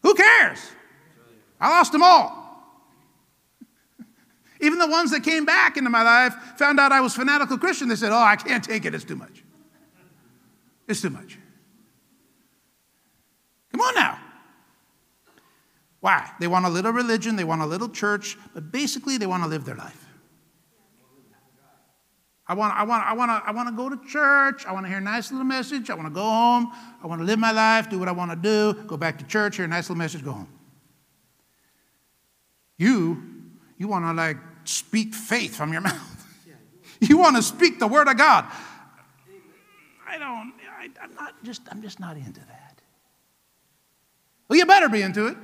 who cares? I lost them all. Even the ones that came back into my life found out I was fanatical Christian. They said, Oh, I can't take it. It's too much. It's too much. Come on now. Why? They want a little religion, they want a little church, but basically they want to live their life. I want, I, want, I, want to, I want to go to church. I want to hear a nice little message. I want to go home. I want to live my life, do what I want to do, go back to church, hear a nice little message, go home. You, you want to like speak faith from your mouth. You want to speak the word of God. I don't, I, am not just, I'm just not into that. Well, you better be into it,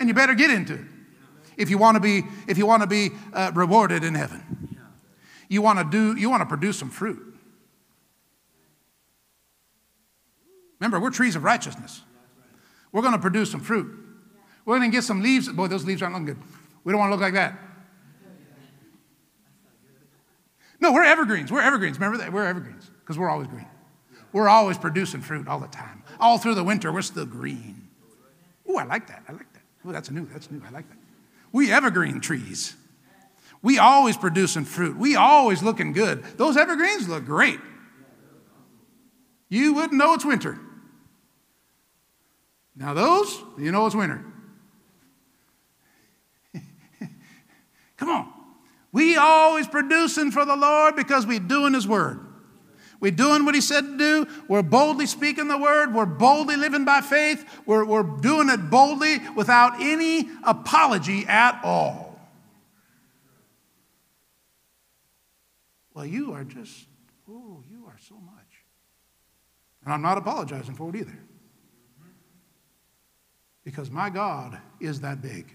and you better get into it if you want to be, if you want to be uh, rewarded in heaven. You want to do, you want to produce some fruit. Remember, we're trees of righteousness. We're going to produce some fruit. We're going to get some leaves. Boy, those leaves aren't looking good. We don't want to look like that. No, we're evergreens. We're evergreens. Remember that? We're evergreens because we're always green. We're always producing fruit all the time. All through the winter, we're still green. Oh, I like that. I like that. Oh, that's new. That's new. I like that. We evergreen trees. We always producing fruit. We always looking good. Those evergreens look great. You wouldn't know it's winter. Now, those, you know it's winter. Come on. We always producing for the Lord because we're doing His word. We're doing what He said to do. We're boldly speaking the word. We're boldly living by faith. We're, we're doing it boldly without any apology at all. Well, you are just, oh, you are so much. And I'm not apologizing for it either. Because my God is that big,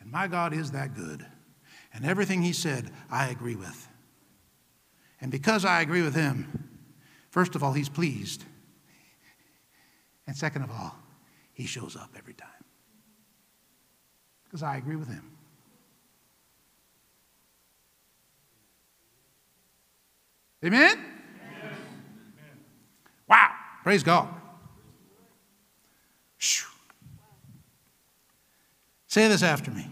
and my God is that good. And everything he said, I agree with. And because I agree with him, first of all, he's pleased. And second of all, he shows up every time. Because I agree with him. Amen? Yes. Wow. Praise God. Say this after me.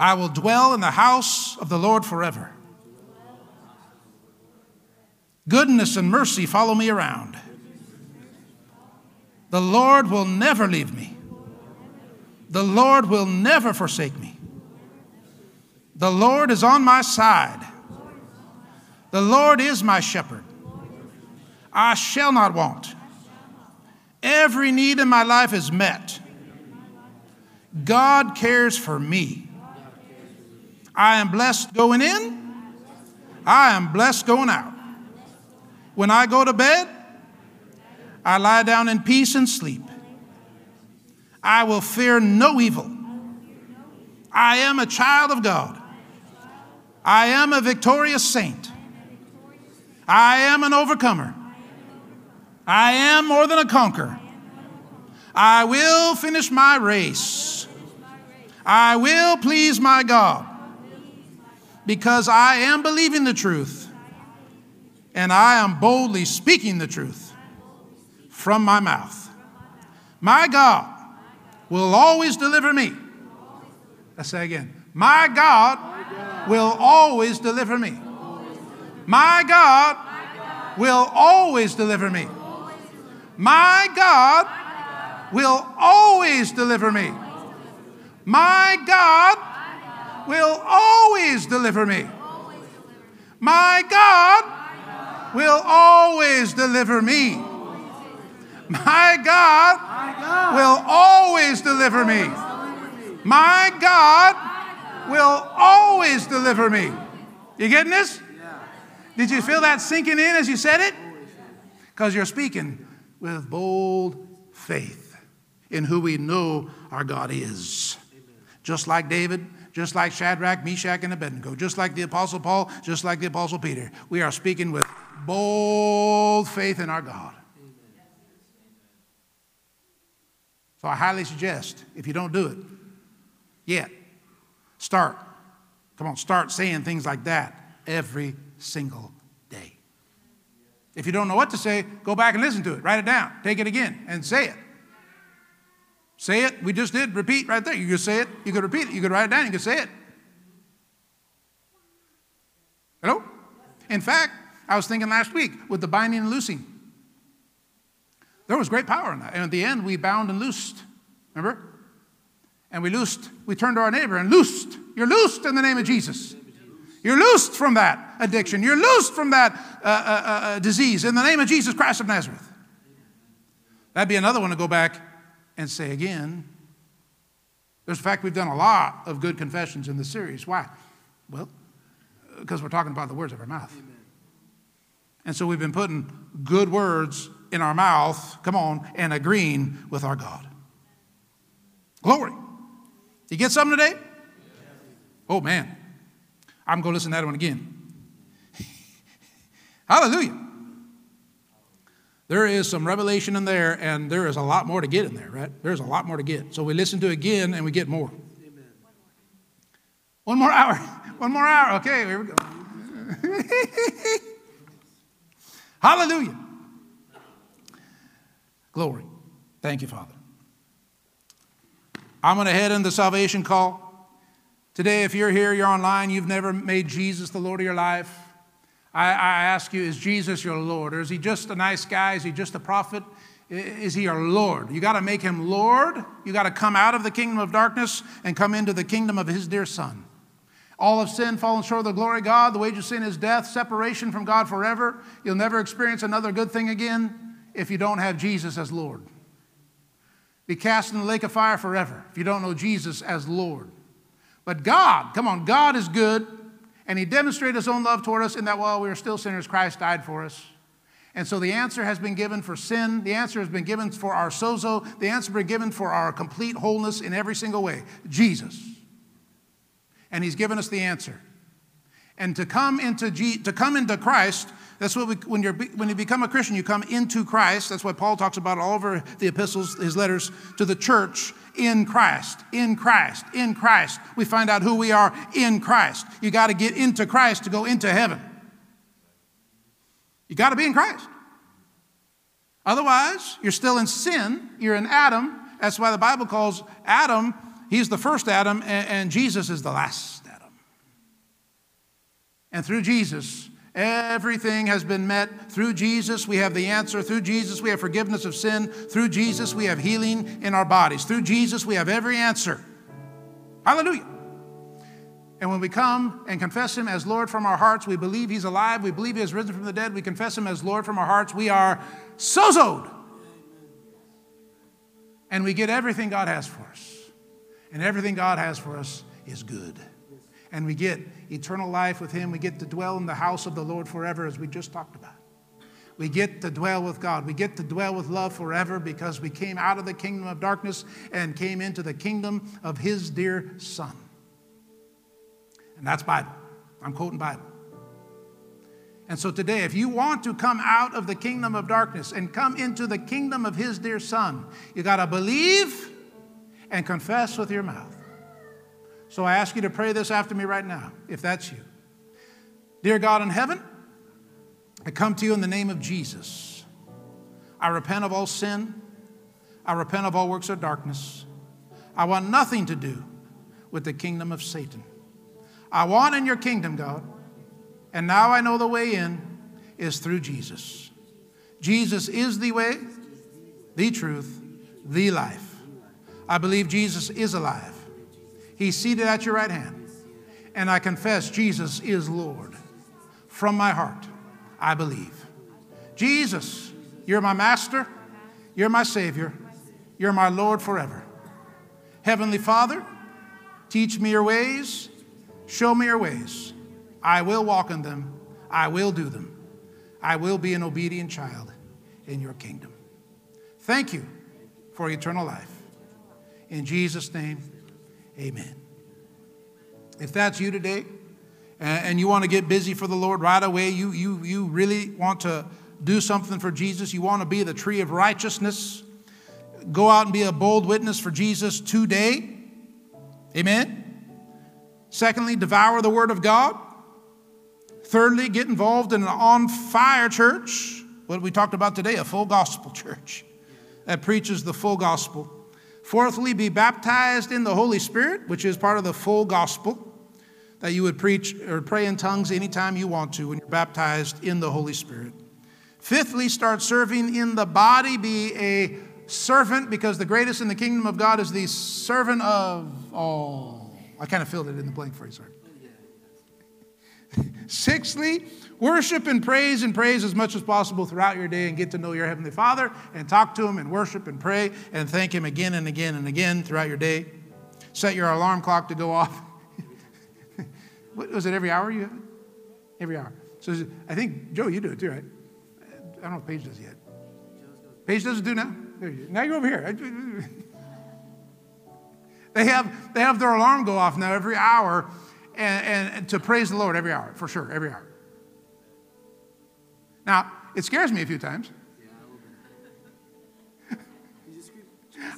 I will dwell in the house of the Lord forever. Goodness and mercy follow me around. The Lord will never leave me. The Lord will never forsake me. The Lord is on my side. The Lord is my shepherd. I shall not want. Every need in my life is met. God cares for me. I am blessed going in, I am blessed going out. When I go to bed, I lie down in peace and sleep. I will fear no evil. I am a child of God. I am a victorious saint. I am an overcomer. I am more than a conqueror. I will finish my race. I will please my God because I am believing the truth and I am boldly speaking the truth from my mouth. My God will always deliver me. Let's say again. My God will always deliver me. My God will always deliver me. My God will always deliver me. My God will always deliver me. My God will always deliver me. My God will always deliver me. My God will always deliver me. You getting this? Did you feel that sinking in as you said it? Because you're speaking with bold faith in who we know our God is. Just like David, just like Shadrach, Meshach, and Abednego, just like the Apostle Paul, just like the Apostle Peter. We are speaking with bold faith in our God. So I highly suggest, if you don't do it yet, start. Come on, start saying things like that every single day. If you don't know what to say, go back and listen to it. Write it down. Take it again and say it. Say it. We just did. Repeat right there. You could say it. You could repeat it. You could write it down. You could say it. Hello? In fact, I was thinking last week with the binding and loosing. There was great power in that. And at the end, we bound and loosed. Remember? And we loosed, we turned to our neighbor and loosed. You're loosed in the name of Jesus. You're loosed from that addiction. You're loosed from that uh, uh, uh, disease in the name of Jesus Christ of Nazareth. That'd be another one to go back and say again. There's the fact we've done a lot of good confessions in this series. Why? Well, because we're talking about the words of our mouth. Amen. And so we've been putting good words in our mouth, come on, and agreeing with our God. Glory. You get something today? Oh, man. I'm going to listen to that one again. Hallelujah. There is some revelation in there, and there is a lot more to get in there, right? There's a lot more to get. So we listen to it again and we get more. Amen. One more hour. One more hour. Okay, here we go. Hallelujah. Glory. Thank you, Father. I'm going to head into salvation call. Today, if you're here, you're online, you've never made Jesus the Lord of your life. I, I ask you, is Jesus your Lord? Or is he just a nice guy? Is he just a prophet? Is he your Lord? You got to make him Lord. You got to come out of the kingdom of darkness and come into the kingdom of his dear Son. All of sin, fallen short of the glory of God. The wage of sin is death, separation from God forever. You'll never experience another good thing again if you don't have Jesus as Lord be cast in the lake of fire forever if you don't know Jesus as Lord. But God, come on, God is good, and He demonstrated His own love toward us in that while we were still sinners, Christ died for us. And so the answer has been given for sin. The answer has been given for our sozo. The answer has been given for our complete wholeness in every single way Jesus. And He's given us the answer. And to come into, G, to come into Christ that's what we, when, you're, when you become a Christian, you come into Christ. That's what Paul talks about all over the epistles, his letters to the church in Christ, in Christ, in Christ. We find out who we are in Christ. You got to get into Christ to go into heaven. You got to be in Christ. Otherwise, you're still in sin. You're in Adam. That's why the Bible calls Adam, he's the first Adam, and, and Jesus is the last Adam. And through Jesus, Everything has been met through Jesus. We have the answer. Through Jesus, we have forgiveness of sin. Through Jesus, we have healing in our bodies. Through Jesus, we have every answer. Hallelujah. And when we come and confess Him as Lord from our hearts, we believe He's alive. We believe He has risen from the dead. We confess Him as Lord from our hearts. We are sozoed. And we get everything God has for us. And everything God has for us is good and we get eternal life with Him. We get to dwell in the house of the Lord forever, as we just talked about. We get to dwell with God. We get to dwell with love forever because we came out of the kingdom of darkness and came into the kingdom of His dear Son. And that's Bible. I'm quoting Bible. And so today, if you want to come out of the kingdom of darkness and come into the kingdom of His dear Son, you got to believe and confess with your mouth. So I ask you to pray this after me right now, if that's you. Dear God in heaven, I come to you in the name of Jesus. I repent of all sin. I repent of all works of darkness. I want nothing to do with the kingdom of Satan. I want in your kingdom, God. And now I know the way in is through Jesus. Jesus is the way, the truth, the life. I believe Jesus is alive. He's seated at your right hand. And I confess Jesus is Lord. From my heart, I believe. Jesus, you're my master. You're my Savior. You're my Lord forever. Heavenly Father, teach me your ways. Show me your ways. I will walk in them. I will do them. I will be an obedient child in your kingdom. Thank you for eternal life. In Jesus' name, Amen. If that's you today and you want to get busy for the Lord right away, you, you, you really want to do something for Jesus, you want to be the tree of righteousness, go out and be a bold witness for Jesus today. Amen. Secondly, devour the Word of God. Thirdly, get involved in an on fire church. What we talked about today, a full gospel church that preaches the full gospel. Fourthly, be baptized in the Holy Spirit, which is part of the full gospel, that you would preach or pray in tongues anytime you want to when you're baptized in the Holy Spirit. Fifthly, start serving in the body, be a servant, because the greatest in the kingdom of God is the servant of all. I kind of filled it in the blank for you, sorry. Sixthly, worship and praise and praise as much as possible throughout your day and get to know your Heavenly Father and talk to Him and worship and pray and thank Him again and again and again throughout your day. set your alarm clock to go off. what, was it every hour you have it? Every hour. So I think, Joe, you do it too, right? I don't know if Paige does yet. Paige does it do now? You now you're over here. They have, they have their alarm go off now every hour and, and to praise the Lord every hour, for sure, every hour. Now, it scares me a few times.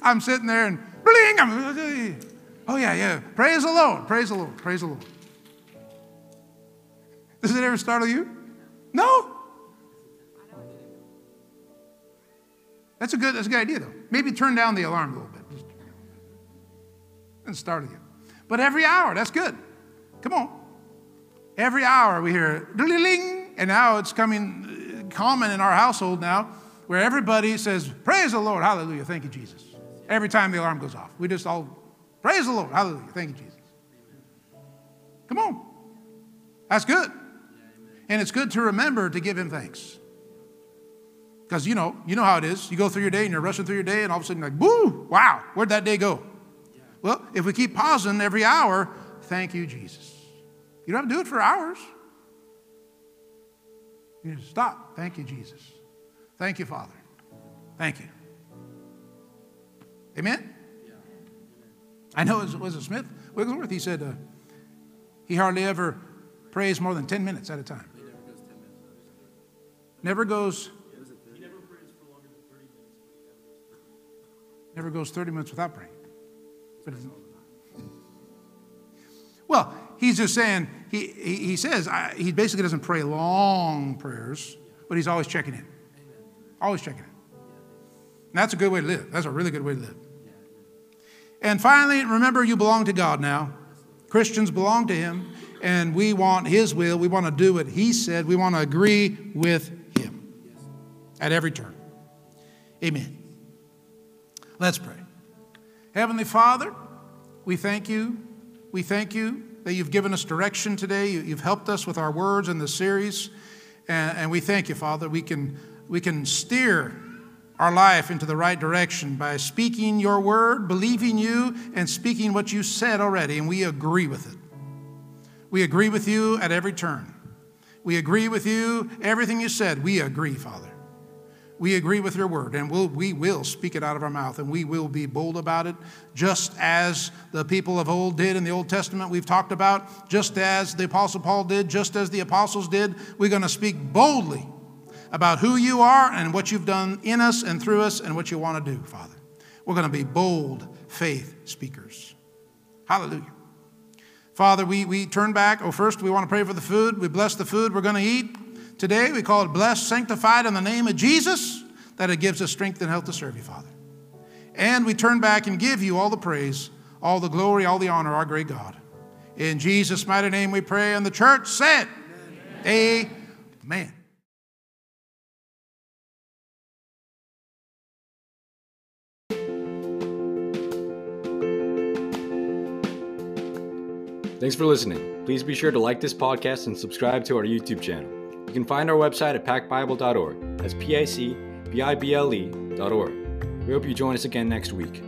I'm sitting there and bling, I'm, oh yeah, yeah. Praise the Lord, praise the Lord, praise the Lord. Does it ever startle you? No. That's a good, that's a good idea though. Maybe turn down the alarm a little bit. Just, and startle you. But every hour, that's good. Come on. Every hour we hear and now it's coming common in our household now where everybody says, Praise the Lord, hallelujah, thank you, Jesus. Every time the alarm goes off, we just all praise the Lord, hallelujah, thank you, Jesus. Come on. That's good. And it's good to remember to give him thanks. Because you know, you know how it is. You go through your day and you're rushing through your day, and all of a sudden you're like, woo, wow, where'd that day go? Well, if we keep pausing every hour, thank you, Jesus. You don't have to do it for hours. You just stop. Thank you, Jesus. Thank you, Father. Thank you. Amen? I know it was, was it Smith Wigglesworth? He said uh, he hardly ever prays more than 10 minutes at a time. Never goes. Never goes 30 minutes without praying. But well, he's just saying, he, he, says, I, he basically doesn't pray long prayers, but he's always checking in. Always checking in. And that's a good way to live. That's a really good way to live. And finally, remember you belong to God now. Christians belong to Him, and we want His will. We want to do what He said. We want to agree with Him at every turn. Amen. Let's pray. Heavenly Father, we thank you. We thank you that you've given us direction today. You've helped us with our words in the series. And, and we thank you, Father. We can, we can steer our life into the right direction by speaking your word, believing you, and speaking what you said already, and we agree with it. We agree with you at every turn. We agree with you, everything you said, we agree, Father we agree with your word and we'll, we will speak it out of our mouth and we will be bold about it, just as the people of old did in the Old Testament, we've talked about, just as the Apostle Paul did, just as the apostles did. We're going to speak boldly about who you are and what you've done in us and through us and what you want to do, Father. We're going to be bold faith speakers. Hallelujah. Father, we, we turn back. Oh, first, we want to pray for the food. We bless the food we're going to eat. Today, we call it blessed, sanctified in the name of Jesus, that it gives us strength and health to serve you, Father. And we turn back and give you all the praise, all the glory, all the honor, our great God. In Jesus' mighty name we pray, and the church said, Amen. Amen. Thanks for listening. Please be sure to like this podcast and subscribe to our YouTube channel. You can find our website at pacbible.org. That's P I C B I B L E.org. We hope you join us again next week.